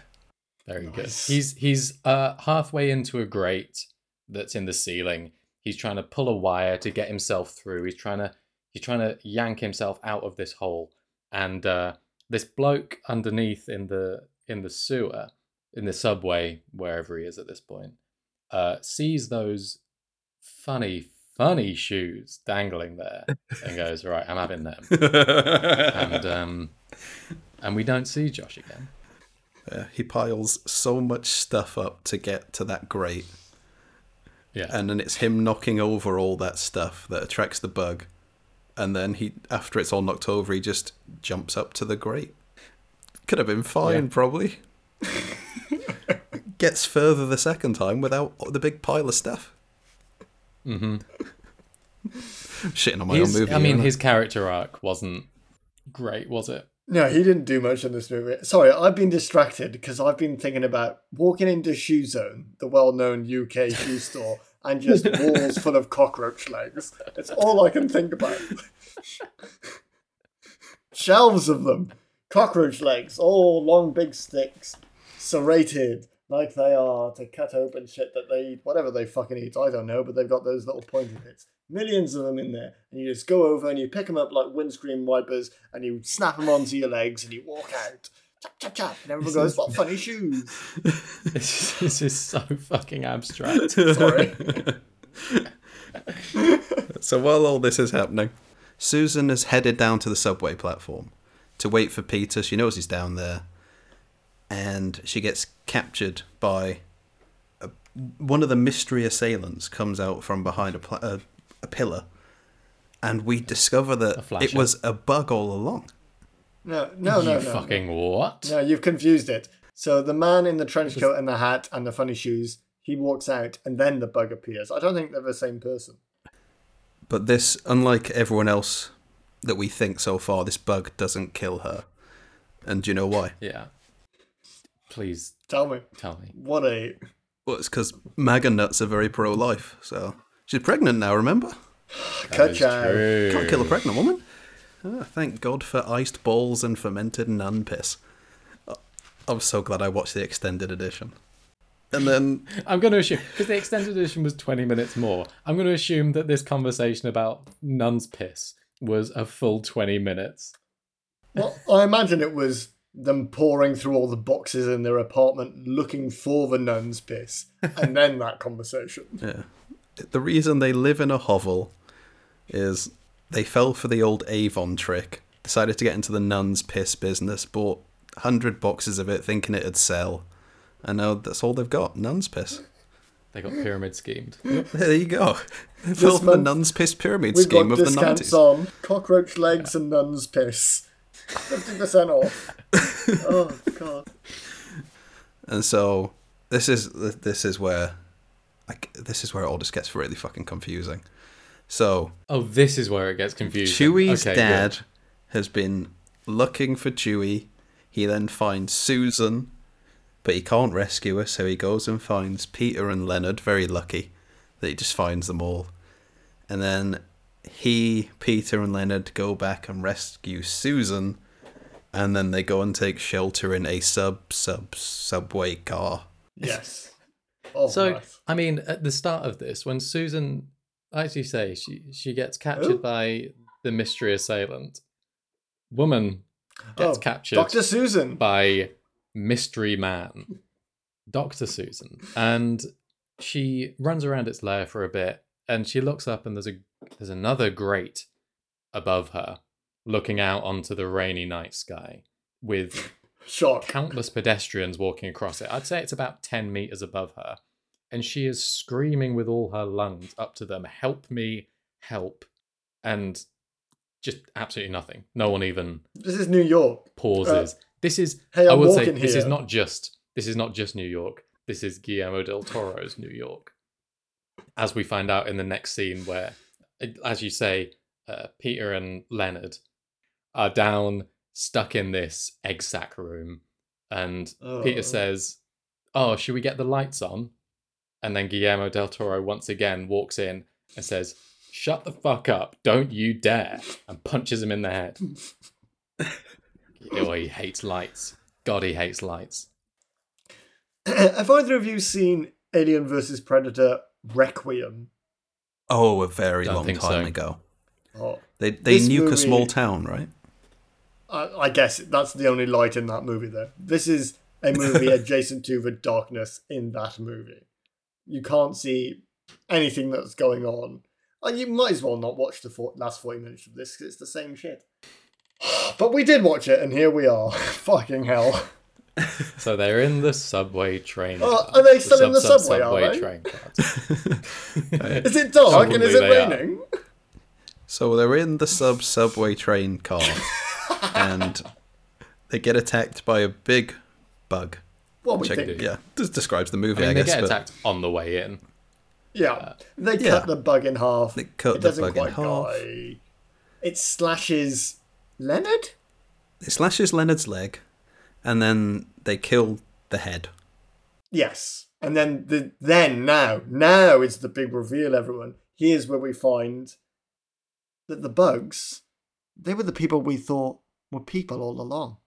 very good. He's he's uh, halfway into a grate that's in the ceiling. He's trying to pull a wire to get himself through. He's trying to he's trying to yank himself out of this hole. And uh, this bloke underneath in the in the sewer, in the subway, wherever he is at this point, uh, sees those funny, funny shoes dangling there and goes, "Right, I'm having them." and um, and we don't see Josh again. Uh, he piles so much stuff up to get to that grate, Yeah, and then it's him knocking over all that stuff that attracts the bug. And then he, after it's all knocked over, he just jumps up to the grate. Could have been fine, Yeah. probably. Gets further the second time without the big pile of stuff. hmm Shitting on my His- own movie. I mean, aren't his character arc wasn't great, was it? No, he didn't do much in this movie. Sorry, I've been distracted because I've been thinking about walking into Shoe Zone, the well-known UK shoe store, and just walls full of cockroach legs. It's all I can think about. Shelves of them, cockroach legs, all long big sticks, serrated like they are to cut open shit that they eat, whatever they fucking eat. I don't know, but they've got those little pointy bits. Millions of them in there, and you just go over and you pick them up like windscreen wipers, and you snap them onto your legs, and you walk out. Chop, chop, chop. And everyone goes, "What funny shoes!" This, this is so fucking abstract. Sorry. So while all this is happening, Susan is headed down to the subway platform to wait for Peter. She knows he's down there, and she gets captured by a, one of the mystery assailants. Comes out from behind a, pla- a, a pillar, and we discover that it was a bug all along. No, no, no, you no. fucking what? No, you've confused it. So the man in the trench coat and the hat and the funny shoes, he walks out, and then the bug appears. I don't think they're the same person. But this, unlike everyone else that we think so far, this bug doesn't kill her. And do you know why? Yeah. Please Tell me, tell me. what a Well, it's because MAGA nuts are very pro life. So she's pregnant now, remember? That cut is out. true. Can't kill a pregnant woman. Ah, thank God for iced balls and fermented nun piss. Oh, I'm so glad I watched the extended edition. And then, I'm going to assume because the extended edition was 20 minutes more. I'm going to assume that this conversation about nun's piss was a full 20 minutes. Well, I imagine it was them pouring through all the boxes in their apartment looking for the nun's piss, and then that conversation. yeah, the reason they live in a hovel is they fell for the old Avon trick, decided to get into the nun's piss business, bought 100 boxes of it thinking it'd sell, and now that's all they've got nun's piss. They got pyramid schemed. There you go. They fell for the nun's piss pyramid We've scheme got of the discounts 90s. on cockroach legs and nun's piss. 50% off. oh, God. And so this is this is where like this is where it all just gets really fucking confusing. So Oh, this is where it gets confusing. Chuy's Okay, dad good. has been looking for Chuy. He then finds Susan, but he can't rescue her, so he goes and finds Peter and Leonard. Very lucky that he just finds them all. And then he, Peter, and Leonard go back and rescue Susan, and then they go and take shelter in a sub sub subway car. Yes. Oh, So, nice. I mean, at the start of this, when Susan, as you say, she she gets captured Who? by the mystery assailant, woman gets Oh, captured Dr. Susan. by mystery man, Doctor Susan, and she runs around its lair for a bit, and she looks up, and there's a there's another grate above her, looking out onto the rainy night sky with Shock. countless pedestrians walking across it. I'd say it's about 10 meters above her. And she is screaming with all her lungs up to them, Help me, help. And just absolutely nothing. No one even This is New York. pauses. Uh, this is, Hey, I I'm would say, walking this is not just, this is not just New York. This is Guillermo del Toro's New York. As we find out in the next scene, where, as you say, uh, Peter and Leonard are down, stuck in this egg sac room. And Peter Oh. says, "Oh, should we get the lights on?" And then Guillermo del Toro once again walks in and says, Shut the fuck up, don't you dare, and punches him in the head. oh, he hates lights. God, he hates lights. Have either of you seen Alien vs Predator Requiem? Oh, a very Don't long time so. ago. Oh, They they This nuke movie- a small town, right? I, I guess that's the only light in that movie, though. This is a movie adjacent to the darkness in that movie. You can't see anything that's going on. And you might as well not watch the four, last 40 minutes of this because it's the same shit. But we did watch it, and here we are. Fucking hell. So they're in the subway train. Oh, are they still in the sub- subway, are they? train cars. Is it dark and is it Probably they are. raining? So they're in the sub subway train car, and they get attacked by a big bug. Well, we Which I- think. yeah, this describes the movie, I, mean, they guess. get but attacked on the way in. Yeah. Uh, they Yeah. cut the bug in half. They cut it the doesn't bug in quite half. die. It slashes Leonard? it slashes Leonard's leg, and then they kill the head. Yes. And then the then now now is the big reveal, everyone. Here's where we find that the bugs, they were the people we thought were people all along.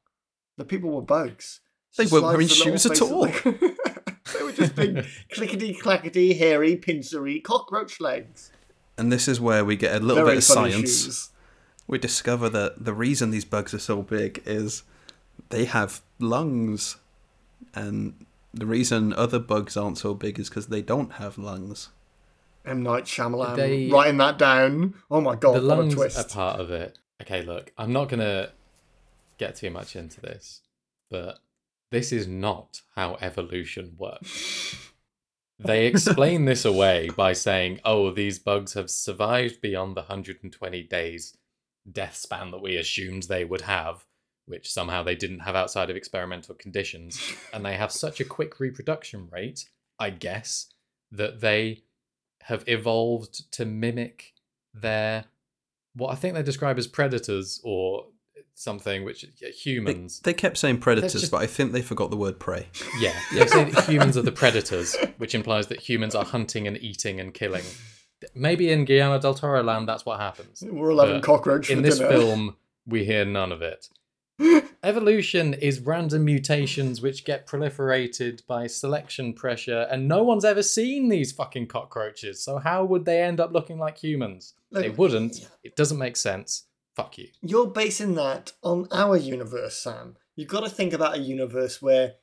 The people were bugs. They weren't wearing shoes at all. the- they were just big clickety clackety, hairy, pincery cockroach legs. And this is where we get a little Very bit of science. shoes. We discover that the reason these bugs are so big is they have lungs, and the reason other bugs aren't so big is because they don't have lungs. M Night Shyamalan They- writing that down. Oh my god, the what a lungs twist! are part of it. Okay, look, I'm not gonna get too much into this, but this is not how evolution works. they explain this away by saying, "Oh, these bugs have survived beyond the 120 days death span that we assumed they would have." Which somehow they didn't have outside of experimental conditions, and they have such a quick reproduction rate, I guess, that they have evolved to mimic their what I think they describe as predators or something, which yeah, humans. they kept saying predators, just- but I think they forgot the word prey. yeah, they say that humans are the predators, which implies that humans are hunting and eating and killing. Maybe in Guillermo del Toro land, that's what happens. We're all having but cockroach In this dinner. film, we hear none of it. Evolution is random mutations which get proliferated by selection pressure, and no one's ever seen these fucking cockroaches. So how would they end up looking like humans? they wouldn't. It doesn't make sense. Fuck you. You're basing that on our universe, Sam. You've got to think about a universe where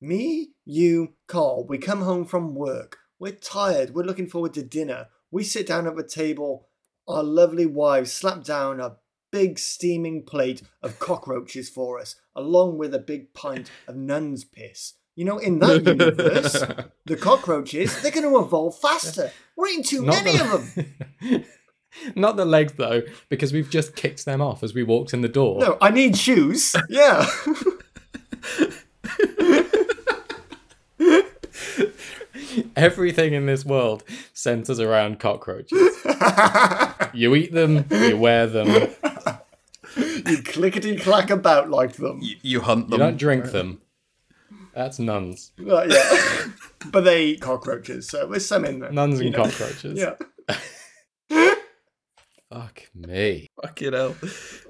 me, you, Carl, we come home from work. We're tired. We're looking forward to dinner. We sit down at the table. Our lovely wives slap down a big steaming plate of cockroaches for us, along with a big pint of nun's piss. You know, in that universe, the cockroaches, they're going to evolve faster. We're eating too Not many the- of them. Not the legs though, because we've just kicked them off as we walked in the door. No, I need shoes. Yeah. Everything in this world centers around cockroaches. You eat them, you wear them, you clickety clack about like them. You, you hunt you them. don't drink them. That's nuns. Uh, yeah. but they eat cockroaches, so there's some in there. Nuns and know. cockroaches. Yeah. Fuck me. Fucking hell.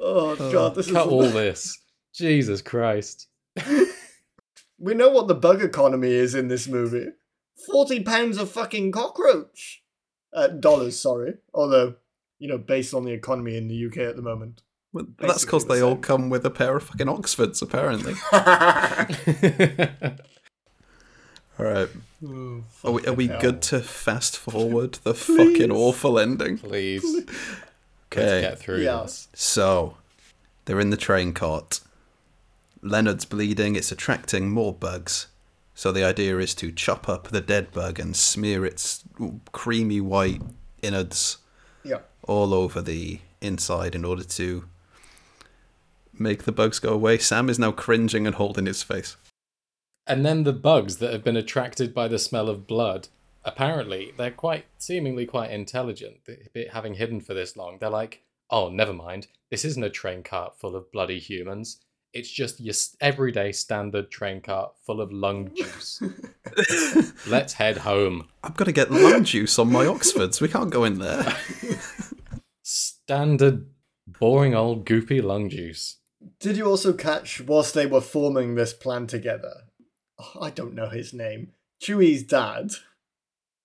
Oh god, this Cut all this. Jesus Christ. We know what the bug economy is in this movie. Forty pounds of fucking cockroach. Uh, dollars, sorry. Although, you know, based on the economy in the UK at the moment. Well, that's because Basically they the all come with a pair of fucking Oxfords, apparently. All right. Are we, are we hell. good to fast forward the fucking awful ending? Please. Okay. Let's get through Yeah. this. So, they're in the train cart. Leonard's bleeding, it's attracting more bugs. So, the idea is to chop up the dead bug and smear its creamy white innards Yeah. all over the inside in order to make the bugs go away. Sam is now cringing and holding his face. And then the bugs that have been attracted by the smell of blood, apparently they're quite seemingly quite intelligent. Having hidden for this long, they're like, "Oh, never mind. This isn't a train cart full of bloody humans. It's just your everyday standard train cart full of lung juice. Let's head home. I'm gonna get lung juice on my Oxfords. We can't go in there. Standard, boring old goopy lung juice. Did you also catch whilst they were forming this plan together? Oh, I don't know his name. Chuy's dad.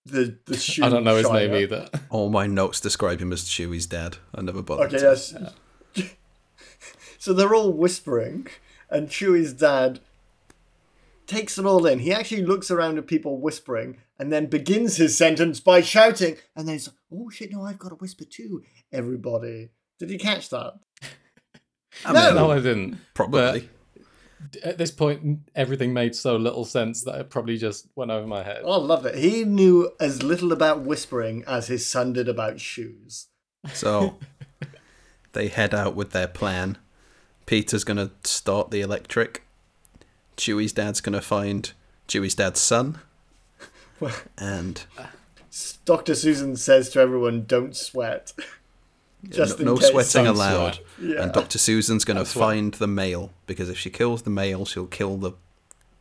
The the shoe I don't know his shiner. name either. All my notes describe him as Chuy's dad. I never bothered. Okay, to- yes. so they're all whispering, and Chuy's dad takes it all in. He actually looks around at people whispering and then begins his sentence by shouting, and then he's like, oh shit, no, I've got to whisper too, everybody. Did you catch that? I No! mean, No, I didn't. probably. At this point, everything made so little sense that it probably just went over my head. Oh, I love it. He knew as little about whispering as his son did about shoes. So they head out with their plan. Peter's gonna start the electric. Chuy's dad's gonna find Chuy's dad's son. And Dr. Susan says to everyone, don't sweat. Just no, in no case. sweating allowed. sweat. Yeah. And Dr. Susan's gonna That's what- find the male because if she kills the male, she'll kill the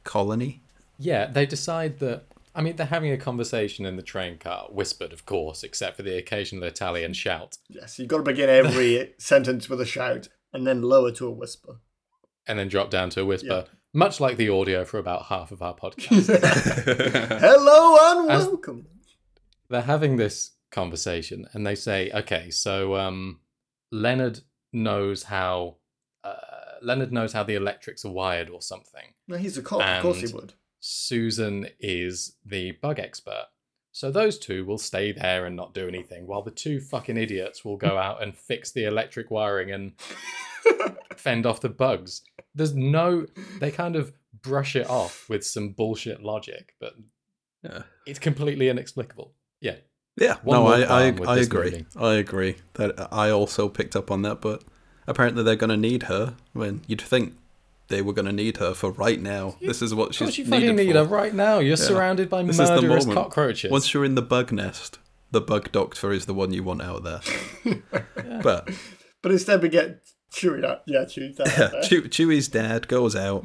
colony. Yeah, they decide that. I mean, they're having a conversation in the train car, whispered, of course, except for the occasional Italian shout, Yes, you've got to begin every sentence with a shout and then lower to a whisper. and then drop down to a whisper, Yeah. much like the audio for about half of our podcast. Hello and As- welcome. they're having this conversation, and they say, "Okay, so um, Leonard knows how uh, Leonard knows how the electrics are wired, or something. No, he's a cop. Of course he would. Susan is the bug expert." So those two will stay there and not do anything, while the two fucking idiots will go out and fix the electric wiring and fend off the bugs. There's no, they kind of brush it off with some bullshit logic, but Yeah. it's completely inexplicable. Yeah. Yeah, One no, more I, I, I agree. movie. I agree that I also picked up on that, but apparently they're going to need her. When you'd think they were going to need her for right now. This is what she's course you needed fucking need for. her right now. You're surrounded by This murderous cockroaches. Once you're in the bug nest, the bug doctor is the one you want out there. But But instead we get Chuy out. Yeah, Chuy's dad. yeah, out. Chew- Chuy's dad goes out,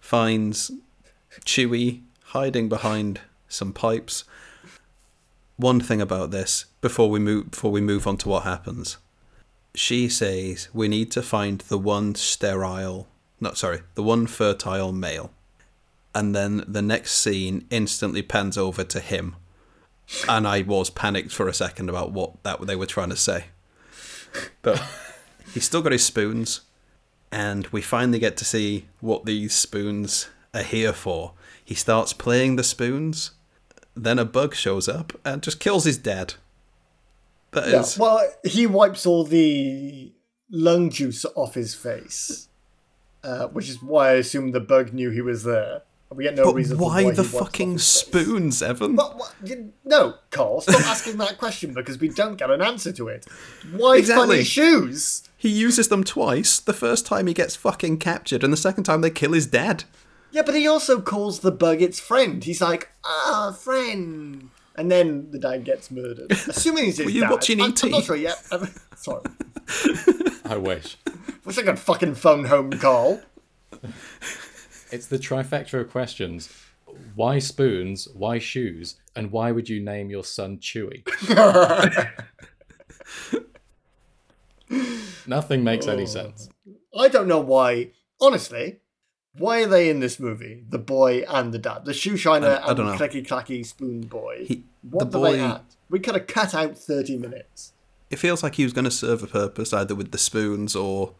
finds Chuy hiding behind some pipes. One thing about this before we move before we move on to what happens, she says we need to find the one sterile, not sorry, the one fertile male, and then the next scene instantly pans over to him, and I was panicked for a second about what that they were trying to say, but he's still got his spoons and we finally get to see what these spoons are here for. He starts playing the spoons, then a bug shows up and just kills his dad. That Yeah, is well, he wipes all the lung juice off his face, uh, which is why I assume the bug knew he was there. We get no but reason. for why the fucking spoons, Evan? But what, you, no, Carl, stop asking that question because we don't get an answer to it. Why Exactly. funny shoes? He uses them twice. The first time he gets fucking captured, and the second time they kill his dad. Yeah, but he also calls the bug its friend. He's like, ah, friend. And then the dad gets murdered. Assuming he's his Were you dad. watching I'm, ET? I'm not sure yet. Sorry. I wish. Wish I could fucking phone home, Carl. It's the trifecta of questions. Why spoons? Why shoes? And why would you name your son Chuy? Nothing makes any sense. I don't know why. Honestly, why are they in this movie? The boy and the dad, the shoe shiner I- I and the clicky clacky spoon boy. He- what the do they boy- add? We could have cut out thirty minutes. It feels like he was going to serve a purpose either with the spoons or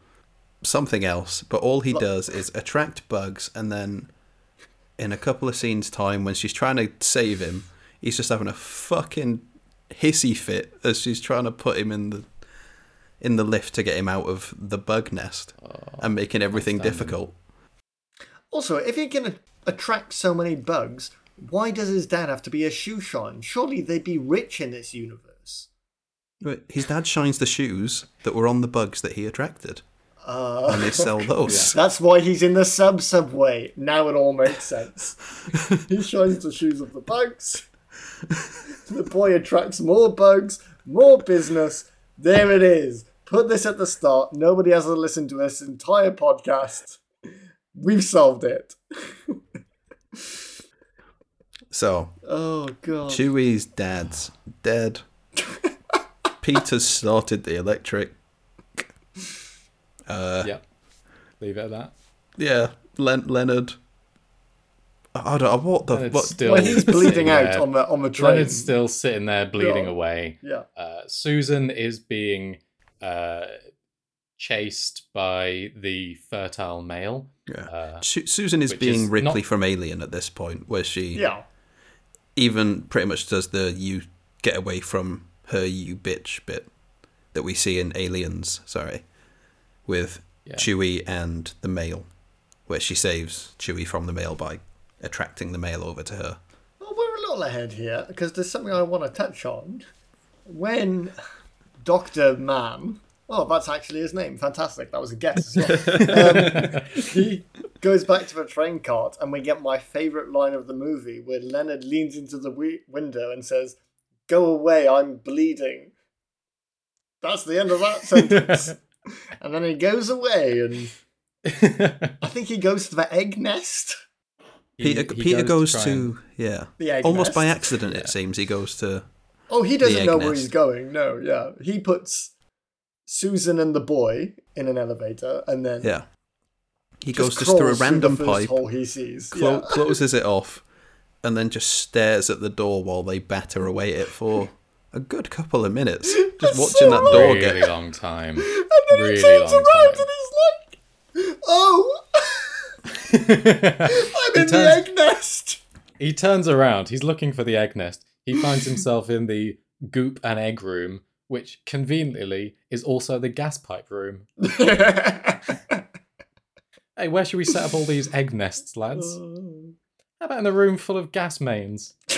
something else, but all he does is attract bugs and then in a couple of scenes time when she's trying to save him, he's just having a fucking hissy fit as she's trying to put him in the in the lift to get him out of the bug nest and making everything difficult. Also, if he can attract so many bugs, why does his dad have to be a shoe shine? Surely they'd be rich in this universe. But his dad shines the shoes that were on the bugs that he attracted, Uh, and they sell those. That's why he's in the sub subway. Now it all makes sense. he shines the shoes of the bugs. the boy attracts more bugs, more business. There it is. Put this at the start. Nobody has to listen to this entire podcast. We've solved it. So Oh god. Chuy's dad's dead. Peter's started the electric. Uh, Yep. Leave it at that. yeah, Len- Leonard. I don't know what the Leonard's what. still Well, he's bleeding out there. on the on the train. Leonard's still sitting there bleeding Yeah. away. yeah. Uh, Susan is being uh, chased by the fertile male. Yeah. Uh, Su- Susan is being is Ripley not- from Alien at this point, where she Yeah. even pretty much does the "you get away from her, you bitch" bit that we see in Aliens. Sorry, with Yeah. Chuy and the male, where she saves Chuy from the male by attracting the male over to her. Well, we're a little ahead here because there's something I want to touch on. When Doctor Mann, oh, that's actually his name. Fantastic. That was a guess. As well. um, he goes back to the train cart, and we get my favourite line of the movie, where Leonard leans into the wi- window and says, "Go away, I'm bleeding." That's the end of that sentence. and then he goes away, and I think he goes to the egg nest. he- Peter, he Peter goes, try to, and- yeah, The egg almost by nest. accident. Yeah. It seems he goes to Oh, he doesn't egg know where he's going. No, yeah. He puts Susan and the boy in an elevator and then yeah. He just goes just through a random first pipe, hole he sees. clo- yeah. closes it off, and then just stares at the door while they batter away at it for a good couple of minutes, just That's watching so that long. door really get. long time. and then really he turns long around time. and he's like, "Oh, I'm in the egg nest." He turns around. He's looking for the egg nest. He finds himself in the goop and egg room, which conveniently is also the gas pipe room. Hey, where should we set up all these egg nests, lads? Oh. How about in the room full of gas mains?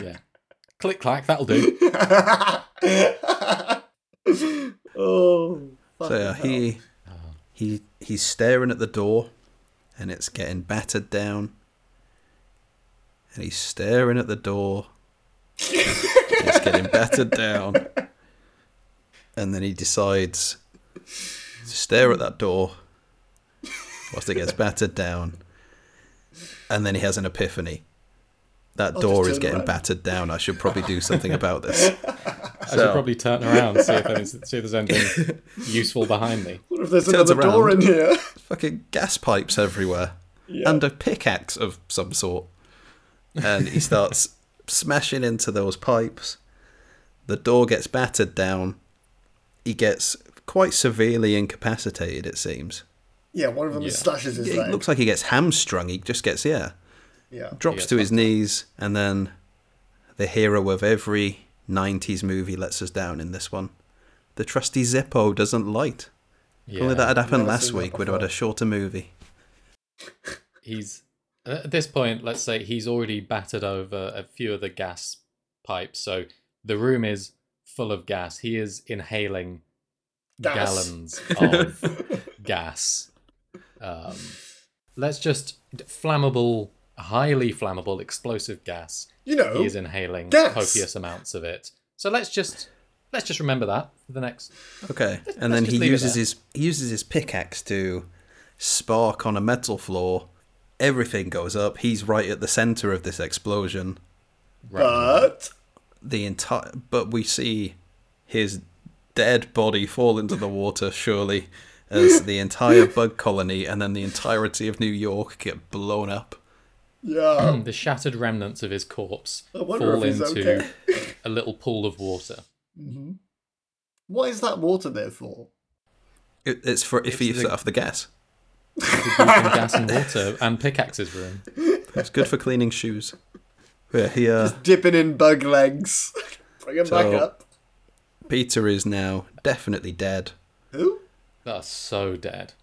Yeah. Click clack, that'll do. oh, So yeah, he ah. he he's staring at the door, and it's getting battered down. And he's staring at the door. it's getting battered down. And then he decides to stare at that door whilst it gets battered down. And then he has an epiphany. That I'll door is getting around. battered down. I should probably do something about this. I So- should probably turn around see if, there's, see if there's anything useful behind me. What if there's Turns another door in here? Fucking gas pipes everywhere. Yeah. and a pickaxe of some sort. And he starts smashing into those pipes. The door gets battered down. He gets quite severely incapacitated, it seems. yeah, one of them Yeah. slashes his It leg. looks like he gets hamstrung. He just gets, yeah, yeah. drops to his knees, and then the hero of every 90s movie lets us down in this one. The trusty Zippo doesn't light. If Only that had happened last week, we'd have had a shorter movie. He's at this point. Let's say he's already battered over a few of the gas pipes, so the room is full of gas. He is inhaling Gas. gallons of gas. Um, let's just flammable, highly flammable, explosive gas. You know, He is inhaling gas. copious amounts of it. So let's just let's just remember that for the next. Okay, Let's and then he uses his he uses his pickaxe to spark on a metal floor. Everything goes up. He's right at the center of this explosion. but The entire but we see his dead body fall into the water. Surely, as the entire bug colony and then the entirety of New York get blown up. yeah, the shattered remnants of his corpse fall into okay. a little pool of water. hmm What is that water there for? It, it's for if It's he the- set off the gas. The goop and gas and water and pickaxes room. It's good for cleaning shoes. Yeah, he uh, Dipping in bug legs. Bring him back up. Peter is now definitely dead. Who? That's so dead.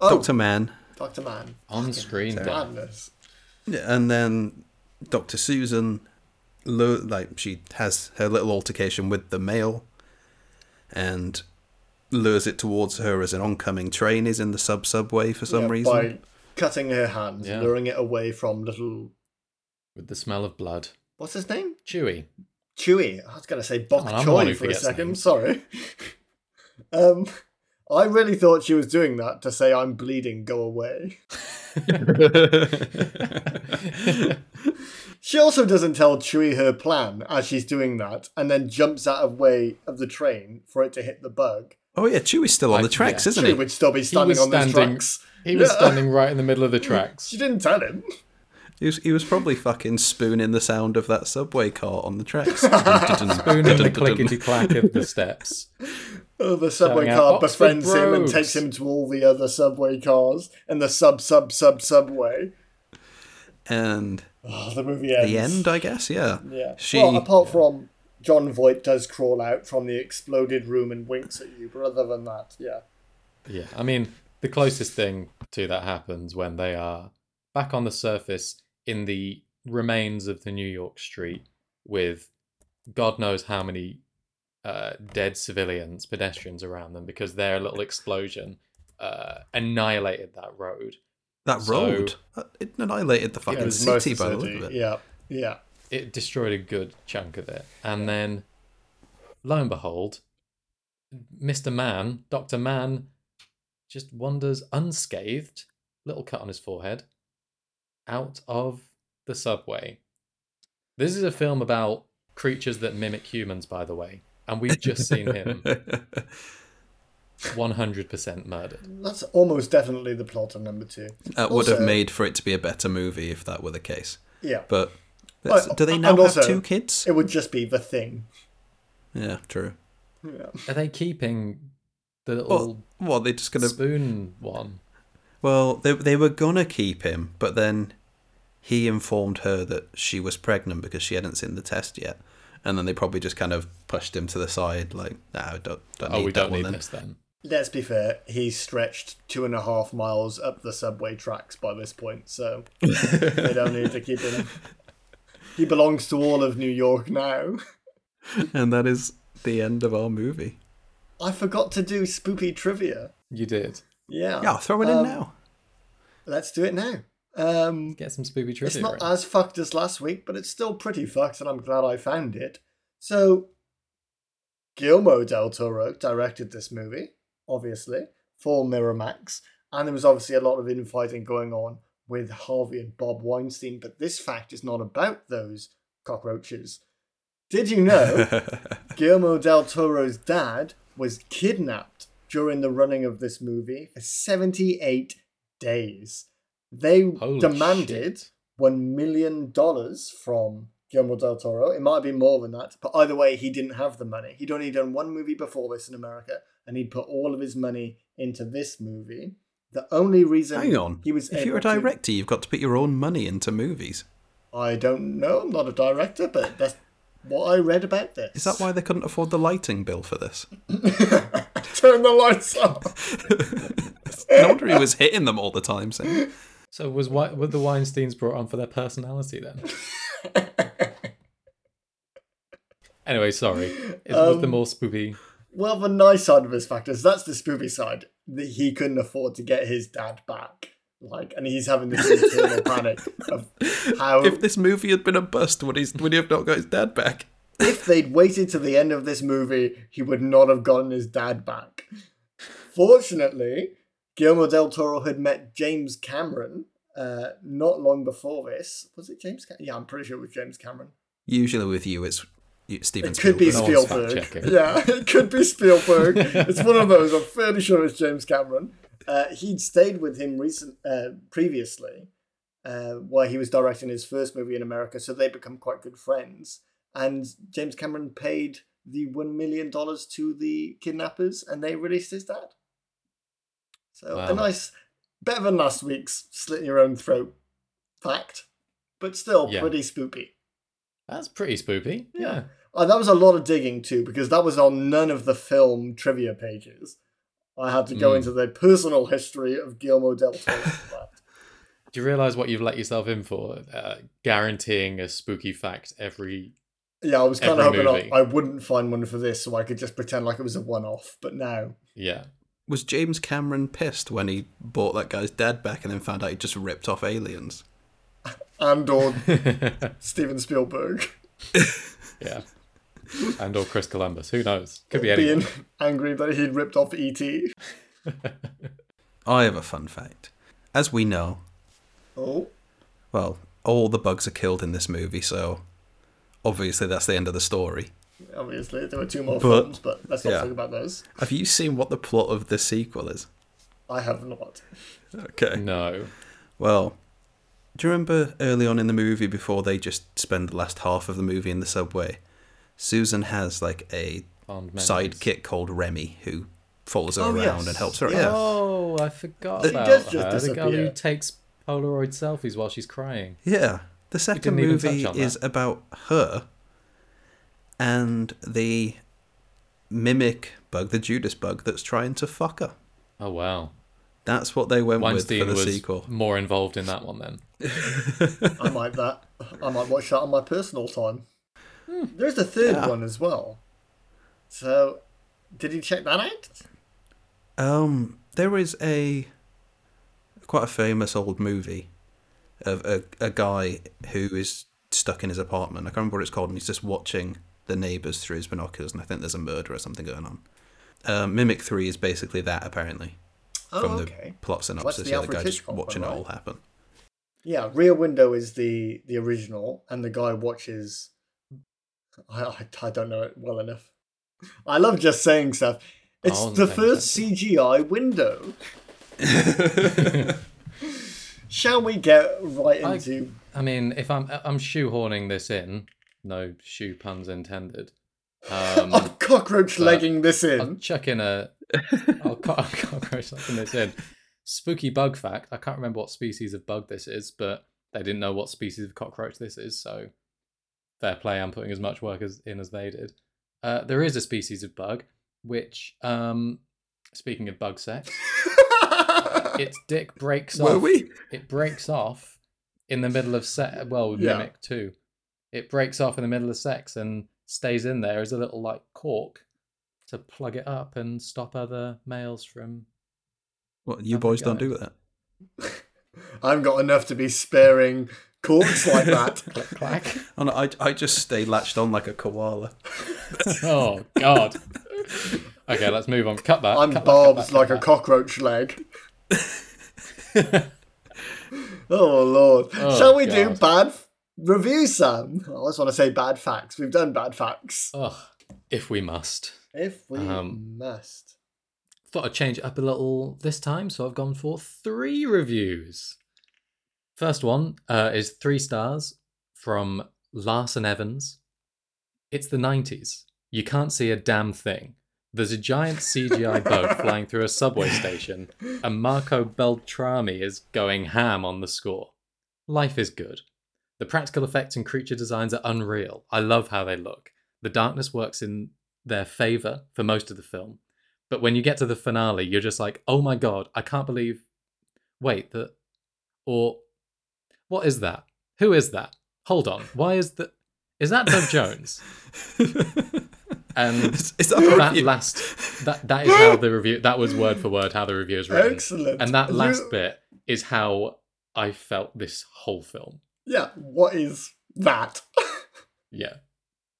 Oh, Doctor Mann Doctor Mann. On screen dead. Madness. and then Dr. Susan, lo- like she has her little altercation with the male, and lures it towards her as an oncoming train is in the sub subway for some Yeah, reason. By cutting her hands, Yeah. luring it away from little. With the smell of blood. What's his name? Chuy. Chuy. I was going to say Bok on, I'm the one who Choy for a second. names. Sorry. Um, I really thought she was doing that to say I'm bleeding, go away. She also doesn't tell Chuy her plan as she's doing that, and then jumps out of way of the train for it to hit the bug. oh yeah, Chuy's still on I- the tracks, yeah. isn't Chuy he? would still be standing was on those standing- tracks. He was Yeah. standing right in the middle of the tracks. She didn't tell him. He was, he was probably fucking spooning the sound of that subway car on the tracks. Spooning the clickety clack of the steps. Oh, the subway Shouting out, car "Oxford befriends him and Brogues." takes him to all the other subway cars and the sub sub sub subway. and Oh, the movie ends. the end, I guess. Yeah. Yeah. She. Well, apart from Jon Voight does crawl out from the exploded room and winks at you, but other than that, yeah. Yeah, I mean, the closest thing to that happens when they are back on the surface in the remains of the New York street with God knows how many uh, dead civilians, pedestrians around them because their little explosion uh, annihilated that road. that so- road. It annihilated the fucking was most city of by the the look of it. Yeah. Yeah. It destroyed a good chunk of it. And then, lo and behold, Mr. Mann, Dr. Mann, just wanders unscathed, little cut on his forehead, out of the subway. This is a film about creatures that mimic humans, by the way. And we've just seen him 100% murdered. That's almost definitely the plot of number two. That would have made for it to be a better movie if that were the case. Yeah. But let's- Well, do they and now have also- two kids? It would just be the thing. Yeah, true. Yeah. Are they keeping the little Well, well, they're just gonna. spoon one? Well, they they were gonna keep him, but then he informed her that she was pregnant because she hadn't seen the test yet, and then they probably just kind of pushed him to the side, like, "No, don't, don't Oh, need we that don't one need then." this then. Let's be fair, he's stretched two and a half miles up the subway tracks by this point, so they don't need to keep him. He belongs to all of New York now. And that is the end of our movie. I forgot to do spoopy trivia. You did. Yeah. Yeah, throw it in Um, now. Let's do it now. Um, Get some spooky trivia. it's not in. as fucked as last week, but it's still pretty fucked, and I'm glad I found it. So, Guillermo del Toro directed this movie, obviously, for Miramax, and there was obviously a lot of infighting going on with Harvey and Bob Weinstein, but this fact is not about those cockroaches. Did you know Guillermo del Toro's dad was kidnapped during the running of this movie for 78 days. They Holy demanded shit. $1 million from Guillermo del Toro. It might be more than that, but either way, he didn't have the money. He'd only done one movie before this in America, and he'd put all of his money into this movie. The only reason Hang on. he was if you're a able to- director, you've got to put your own money into movies. I don't know. I'm not a director, but that's what I read about this. Is that why they couldn't afford the lighting bill for this? Turn the lights off. No wonder he was hitting them all the time. Saying, So was Wi- were the Weinsteins brought on for their personality then? anyway, sorry. It was the Um, more spooky. Well, the nice side of his factors, that's the spoopy side. That he couldn't afford to get his dad back. Like, and he's having this internal panic of how if this movie had been a bust, would he would he have not got his dad back? If they'd waited to the end of this movie, he would not have gotten his dad back. Fortunately, Guillermo del Toro had met James Cameron uh, not long before this. Was it James? Cam- yeah, I'm pretty sure it was James Cameron. Usually with you, it's you- Steven It could be Spielberg. No Spielberg. Yeah, it could be Spielberg. it's one of those. I'm fairly sure it's James Cameron. Uh, he'd stayed with him recent uh, previously, uh, while he was directing his first movie in America, so they become quite good friends. And James Cameron paid the one million dollars to the kidnappers, and they released his dad. So a nice, better than last week's slit your own throat fact, but still Yeah. pretty spoopy. That's pretty spooky. Yeah. Uh, that was a lot of digging too, because that was on none of the film trivia pages. I had to go Mm. into the personal history of Guillermo del Toro. Do you realize what you've let yourself in for? Uh, guaranteeing a spooky fact every. Yeah, I was kind of hoping movie. I, I wouldn't find one for this, so I could just pretend like it was a one-off. But now, Yeah. Was James Cameron pissed when he bought that guy's dad back and then found out he just ripped off aliens? and or Steven Spielberg. yeah. and or Chris Columbus. Who knows? Could be anyone. Being angry that he'd ripped off E E.T. I have a fun fact. As we know, Oh, well, all the bugs are killed in this movie, so obviously that's the end of the story. obviously there were two more But- films, but let's not yeah. talk about those. Have you seen what the plot of the sequel is? I have not. Okay. No. Well, do you remember early on in the movie before they just spend the last half of the movie in the subway? Susan has like a sidekick called Remy who follows her Oh, around yes. and helps her Yeah. out. Oh, I forgot She about does just her. The girl who takes Polaroid selfies while she's crying. Yeah. The second didn't even touch movie is that. about her and the mimic bug, the Judas bug that's trying to fuck her. Oh wow. That's what they went Weinstein with for the was sequel. more involved in that one then. I might that. I might watch that on my personal time. There's a third Yeah. one as well. So, did you check that out? Um, there is a quite a famous old movie of a, a guy who is stuck in his apartment. I can't remember what it's called, and he's just watching the neighbors through his binoculars, and I think there's a murder or something going on. Um, Mimic Three is basically that, apparently, Oh, from okay. the plot synopsis. the yeah, the guy just watching it all happen. Yeah, Rear Window is the the original, and the guy watches. I I, I don't know it well enough. I love just saying stuff. It's Oh, the first CGI window. Shall we get right I- into? I mean, if I'm I'm shoehorning this in, no shoe puns intended. Um, I'm cockroach legging this in. I'll in. chuck in a. I'll co- I'll cockroach chucking this in. Spooky bug fact. I can't remember what species of bug this is, but they didn't know what species of cockroach this is, so fair play. I'm putting as much work as in as they did. Uh, there is a species of bug which, um, speaking of bug sex, its dick breaks Were off. we? It breaks off in the middle of sex. Well, Yeah. mimic too. It breaks off in the middle of sex and stays in there as a little like cork to plug it up and stop other males from. What you boys don't do that? I haven't got enough to be sparing corks like that. Click clack. Oh, no, I I just stay latched on like a koala. oh God. Okay, let's move on. Cut that. I'm cut that, cut Bob's that, like a cockroach leg. oh lord! Oh, Shall we do bad reviews, Sam? I just want to say bad facts. We've done bad facts. Ugh, if we must. If we Um, must. Thought I'd change it up a little this time, so I've gone for three reviews. First one uh, is three stars from Larson Evans. It's the 90s. You can't see a damn thing. There's a giant CGI boat flying through a subway station, and Marco Beltrami is going ham on the score. Life is good. The practical effects and creature designs are unreal. I love how they look. The darkness works in their favor for most of the film. But when you get to the finale, you're just like, oh my god, I can't believe. Wait, that. Or. What is that? Who is that? Hold on. Why is that? Is that Doug Jones? And is, that that last. That, that is how the review. That was word for word how the review is written. Excellent. And that You- last bit is how I felt this whole film. Yeah. What is that? Yeah.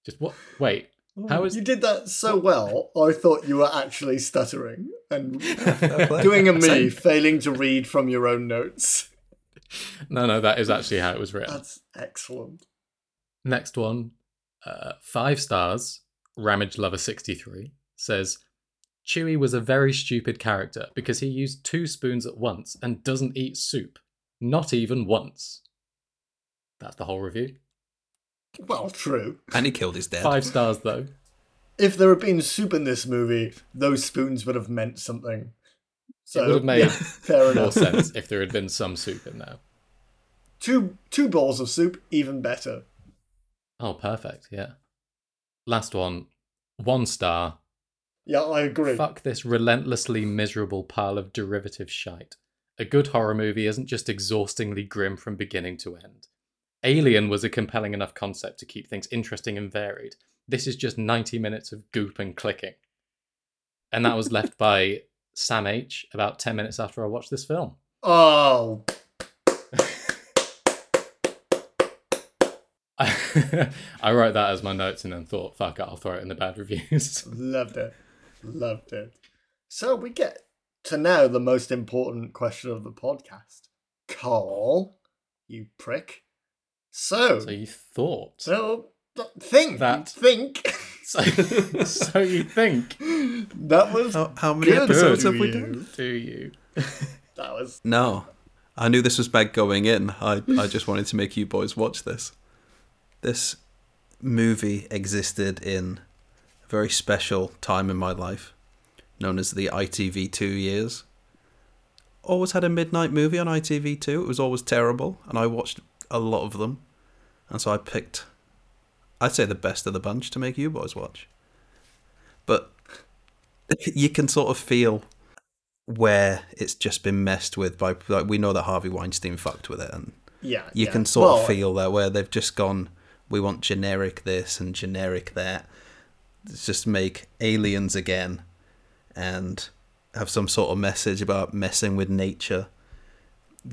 Just what? Wait. How is. you did that so well? I thought you were actually stuttering and doing a me, failing to read from your own notes. No, no, that is actually how it was written. That's excellent. Next one, uh, five stars. Ramage Lover sixty three says, Chuy was a very stupid character because he used two spoons at once and doesn't eat soup, not even once. That's the whole review. Well, true. And he killed his dad. Five stars though. If there had been soup in this movie, those spoons would have meant something. So it would have made yeah, fair More sense if there had been some soup in there. two two bowls of soup, even better. Oh, perfect. Yeah. Last one, one star. Yeah, I agree. Fuck this relentlessly miserable pile of derivative shite. A good horror movie isn't just exhaustingly grim from beginning to end. Alien was a compelling enough concept to keep things interesting and varied. This is just 90 minutes of goop and clicking. And that was left by Sam H about 10 minutes after I watched this film. Oh, I wrote that as my notes and then thought, fuck it, I'll throw it in the bad reviews. Loved it. Loved it. So we get to now the most important question of the podcast. Carl, you prick. So, So you thought. so think, That- think. So, so you think, that was How, how many good episodes have we done? do you? That was No. I knew this was bad going in. I, I just wanted to make you boys watch this. This movie existed in a very special time in my life, known as the ITV2 years. Always had a midnight movie on ITV2. It was always terrible, and I watched a lot of them. And so I picked, I'd say, the best of the bunch to make you boys watch. But you can sort of feel where it's just been messed with by like we know that Harvey Weinstein fucked with it and yeah. you yeah. can sort Well, of feel that where they've just gone we want generic this and generic that Let's just make aliens again and have some sort of message about messing with nature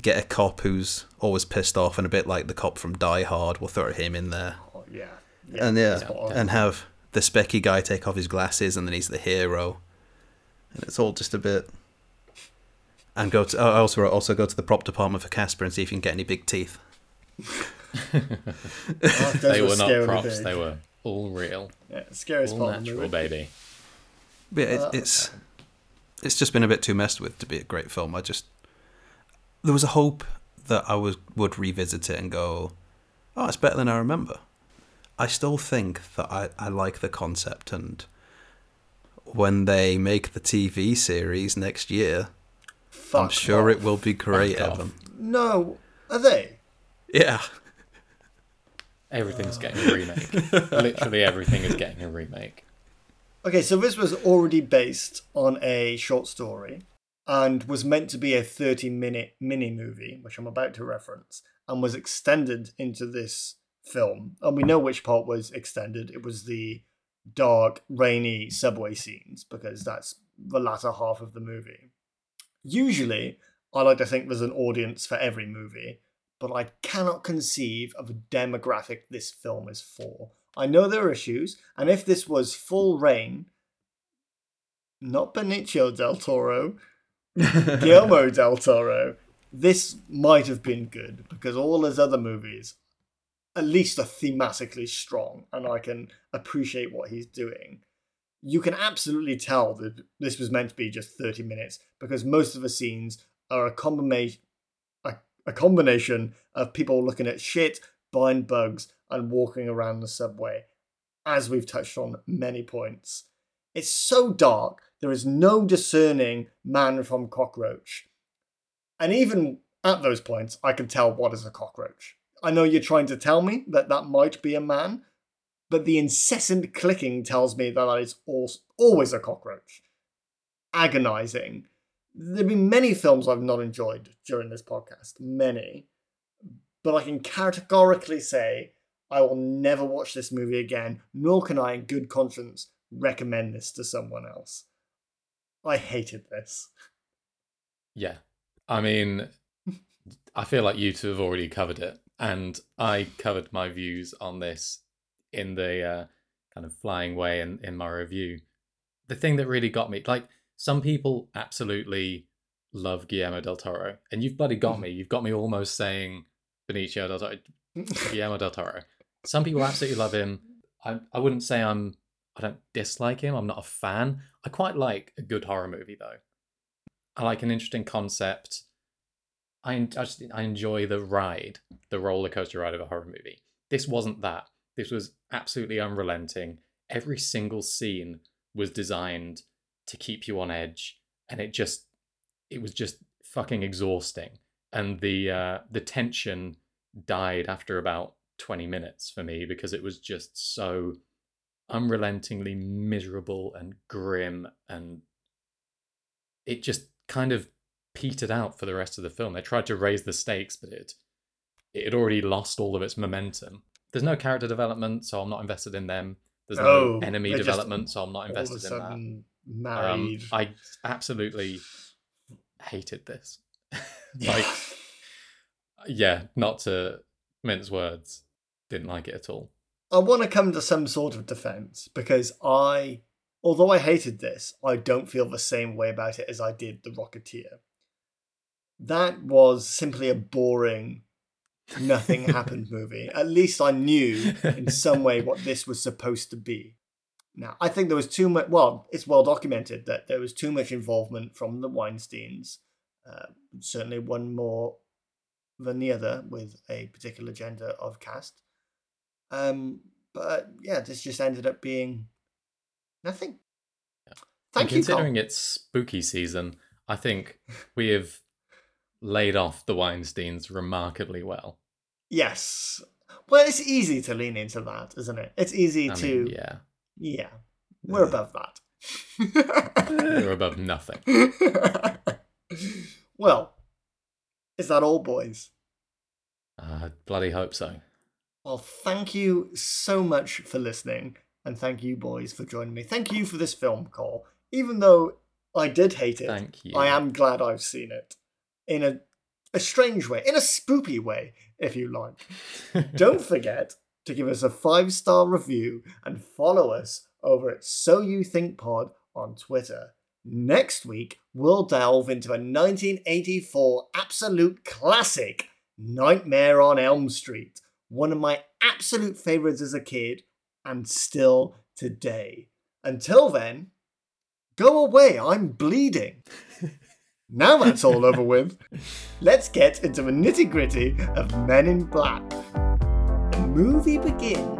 get a cop who's always pissed off and a bit like the cop from Die Hard we'll throw him in there oh, yeah. yeah. and yeah, and have the specky guy take off his glasses, and then he's the hero, and it's all just a bit. And go to I also wrote, also go to the prop department for Casper and see if you can get any big teeth. Oh, They were not props, big. they were all real, Yeah, scariest all part of the natural, movie. baby. But it, Uh, it's it's just been a bit too messed with to be a great film. I just there was a hope that I was would revisit it and go, oh, it's better than I remember. I still think that I, I like the concept and when they make the TV series next year, I'm sure off. it will be great, Fuck off. Evan. No, are they? Yeah. Everything's getting a remake. Literally everything is getting a remake. Okay, so this was already based on a short story and was meant to be a 30 minute mini movie, which I'm about to reference, and was extended into this film. And we know which part was extended. It was the dark, rainy subway scenes, because that's the latter half of the movie. Usually, I like to think there's an audience for every movie, but I cannot conceive of a demographic this film is for. I know there are issues, and if this was full rain, not Benicio del Toro, Guillermo del Toro, this might have been good because all his other movies, at least, are thematically strong, and I can appreciate what he's doing. You can absolutely tell that this was meant to be just 30 minutes because most of the scenes are a combination a, combination of people looking at shit, buying bugs, and walking around the subway, as we've touched on many points. It's so dark, there is no discerning man from cockroach. And even at those points, I can tell what is a cockroach. I know you're trying to tell me that that might be a man, but the incessant clicking tells me that that is always a cockroach. Agonizing. There have been many films I've not enjoyed during this podcast, many. But I can categorically say I will never watch this movie again, nor can I, in good conscience, recommend this to someone else. I hated this. Yeah. I mean, I feel like you two have already covered it. And I covered my views on this in the uh, kind of flying way in, in my review. The thing that really got me, like, some people absolutely love Guillermo del Toro. And you've bloody got mm-hmm. me. You've got me almost saying Benicio del Toro. Guillermo del Toro. Some people absolutely love him. I, I wouldn't say I'm, I don't dislike him. I'm not a fan. I quite like a good horror movie, though. I like an interesting concept. I, I just I enjoy the ride, the roller coaster ride of a horror movie. This wasn't that. This was absolutely unrelenting. Every single scene was designed to keep you on edge, and it just it was just fucking exhausting. And the uh, the tension died after about twenty minutes for me because it was just so unrelentingly miserable and grim and it just kind of petered out for the rest of the film. They tried to raise the stakes, but it it had already lost all of its momentum. There's no character development, so I'm not invested in them. There's no Oh, enemy they just development, so I'm not All of a invested in that. Sudden, Um. I absolutely hated this. like, yeah, not to mince words. didn't like it at all. I want to come to some sort of defense because I, although I hated this, I don't feel the same way about it as I did The Rocketeer. That was simply a boring, nothing happened movie. At least I knew in some way what this was supposed to be. Now, I think there was too much, well, it's well documented that there was too much involvement from the Weinsteins. Uh, certainly one more than the other with a particular gender of cast. Um, but yeah, this just ended up being nothing. Thank and you, considering Carl. it's spooky season, I think we have laid off the Weinsteins remarkably well. Yes. Well, it's easy to lean into that, isn't it? It's easy I to. mean, yeah, yeah. We're above that. we're above nothing. well, is that all, boys? I bloody hope so. Well, thank you so much for listening, and thank you, boys, for joining me. Thank you for this film call. Even though I did hate it, Thank you. I am glad I've seen it in a a strange way, in a spoopy way, if you like. Don't forget to give us a five star review and follow us over at So You Think Pod on Twitter. Next week, we'll delve into a 1984 absolute classic, Nightmare on Elm Street, one of my absolute favorites as a kid and still today. Until then, go away, I'm bleeding. Now that's all over with, let's get into the nitty gritty of Men in Black. Movie begins.